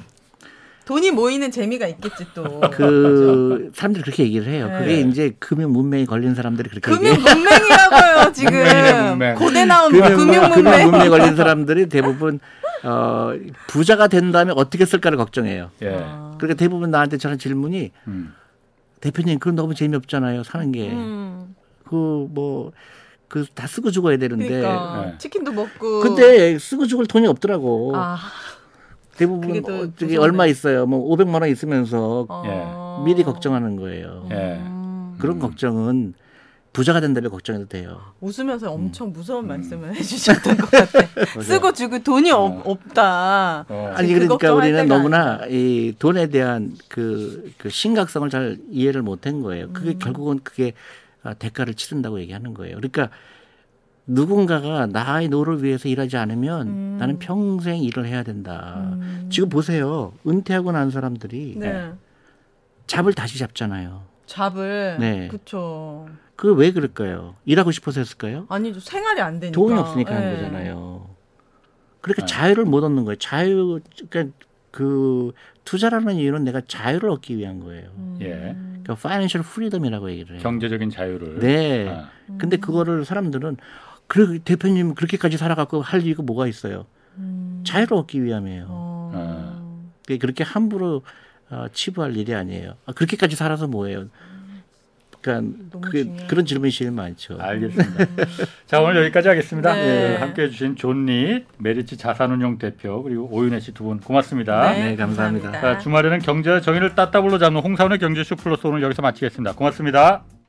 [SPEAKER 5] 돈이 모이는 재미가 있겠지 또. <laughs>
[SPEAKER 4] 그 사람들이 그렇게 얘기를 해요.
[SPEAKER 5] 네.
[SPEAKER 4] 그게 이제 금융 문명이 걸린 사람들이 그렇게
[SPEAKER 5] 금융
[SPEAKER 4] 얘기해요.
[SPEAKER 5] 문맹이라고요 <laughs> 지금.
[SPEAKER 3] 문맹.
[SPEAKER 5] 고대 나온
[SPEAKER 4] 금융,
[SPEAKER 5] 금융
[SPEAKER 4] 금융
[SPEAKER 5] 문맹.
[SPEAKER 4] 걸린 사람들이 대부분 어, 부자가 된 다음에 어떻게 쓸까를 걱정해요.
[SPEAKER 3] 예.
[SPEAKER 5] 아.
[SPEAKER 4] 그러니까 대부분 나한테 저는 질문이
[SPEAKER 3] 음.
[SPEAKER 4] 대표님 그건 너무 재미없잖아요 사는 게
[SPEAKER 5] 음.
[SPEAKER 4] 그뭐 그 다 쓰고 죽어야 되는데
[SPEAKER 5] 그러니까
[SPEAKER 3] 네.
[SPEAKER 5] 치킨도 먹고.
[SPEAKER 4] 근데 쓰고 죽을 돈이 없더라고
[SPEAKER 5] 아,
[SPEAKER 4] 대부분 어, 저기. 얼마 있어요 뭐 500만 원 있으면서
[SPEAKER 5] 어.
[SPEAKER 4] 미리 걱정하는 거예요
[SPEAKER 3] 예.
[SPEAKER 5] 음.
[SPEAKER 4] 그런 걱정은 부자가 된다면 걱정해도 돼요
[SPEAKER 5] 웃으면서 엄청
[SPEAKER 4] 음.
[SPEAKER 5] 무서운 말씀을 <laughs> 해주셨던 것 같아. <laughs> 쓰고 주고 돈이 없, 없다.
[SPEAKER 3] 어.
[SPEAKER 4] 아니
[SPEAKER 5] 그
[SPEAKER 4] 그러니까
[SPEAKER 5] 걱정할
[SPEAKER 4] 우리는 너무나 이 돈에 대한 그, 그 심각성을 잘 이해를 못한 거예요.
[SPEAKER 5] 음.
[SPEAKER 4] 그게 결국은 그게 아, 대가를 치른다고 얘기하는 거예요. 그러니까 누군가가 나의 노후를 위해서 일하지 않으면
[SPEAKER 5] 음.
[SPEAKER 4] 나는 평생 일을 해야 된다.
[SPEAKER 5] 음.
[SPEAKER 4] 지금 보세요. 은퇴하고 난 사람들이
[SPEAKER 5] 네.
[SPEAKER 4] job을 다시 잡잖아요.
[SPEAKER 5] job을.
[SPEAKER 4] 네.
[SPEAKER 5] 그쵸.
[SPEAKER 4] 그게 왜 그럴까요? 일하고 싶어서 했을까요?
[SPEAKER 5] 아니죠. 생활이 안 되니까.
[SPEAKER 4] 돈이 없으니까
[SPEAKER 5] 네.
[SPEAKER 4] 하는 거잖아요. 그러니까
[SPEAKER 3] 네.
[SPEAKER 4] 자유를 못 얻는 거예요. 자유, 그러니까 그 투자라는 이유는 내가 자유를 얻기 위한 거예요.
[SPEAKER 5] 음.
[SPEAKER 3] 예.
[SPEAKER 4] 그러니까 financial freedom이라고 얘기를 해요.
[SPEAKER 3] 경제적인 자유를.
[SPEAKER 4] 네.
[SPEAKER 3] 아.
[SPEAKER 4] 근데 그거를 사람들은 그래 대표님 그렇게까지 살아갖고 할 이유가 뭐가 있어요?
[SPEAKER 5] 음.
[SPEAKER 4] 자유를 얻기 위함이에요.
[SPEAKER 5] 어.
[SPEAKER 4] 그게 그렇게 함부로 어, 치부할 일이 아니에요. 아, 그렇게까지 살아서 뭐예요? 그러니까 그게. 그런 질문이 제일 많죠.
[SPEAKER 3] 알겠습니다. 자 오늘 여기까지 하겠습니다.
[SPEAKER 5] 네.
[SPEAKER 3] 함께해 주신 존리 메리츠 자산운용 대표 그리고 오윤혜 씨 두 분 고맙습니다.
[SPEAKER 4] 네, 감사합니다.
[SPEAKER 3] 자 주말에는 경제와 정의를 따따블로 잡는 홍사훈의 경제쇼 플러스 오늘 여기서 마치겠습니다. 고맙습니다.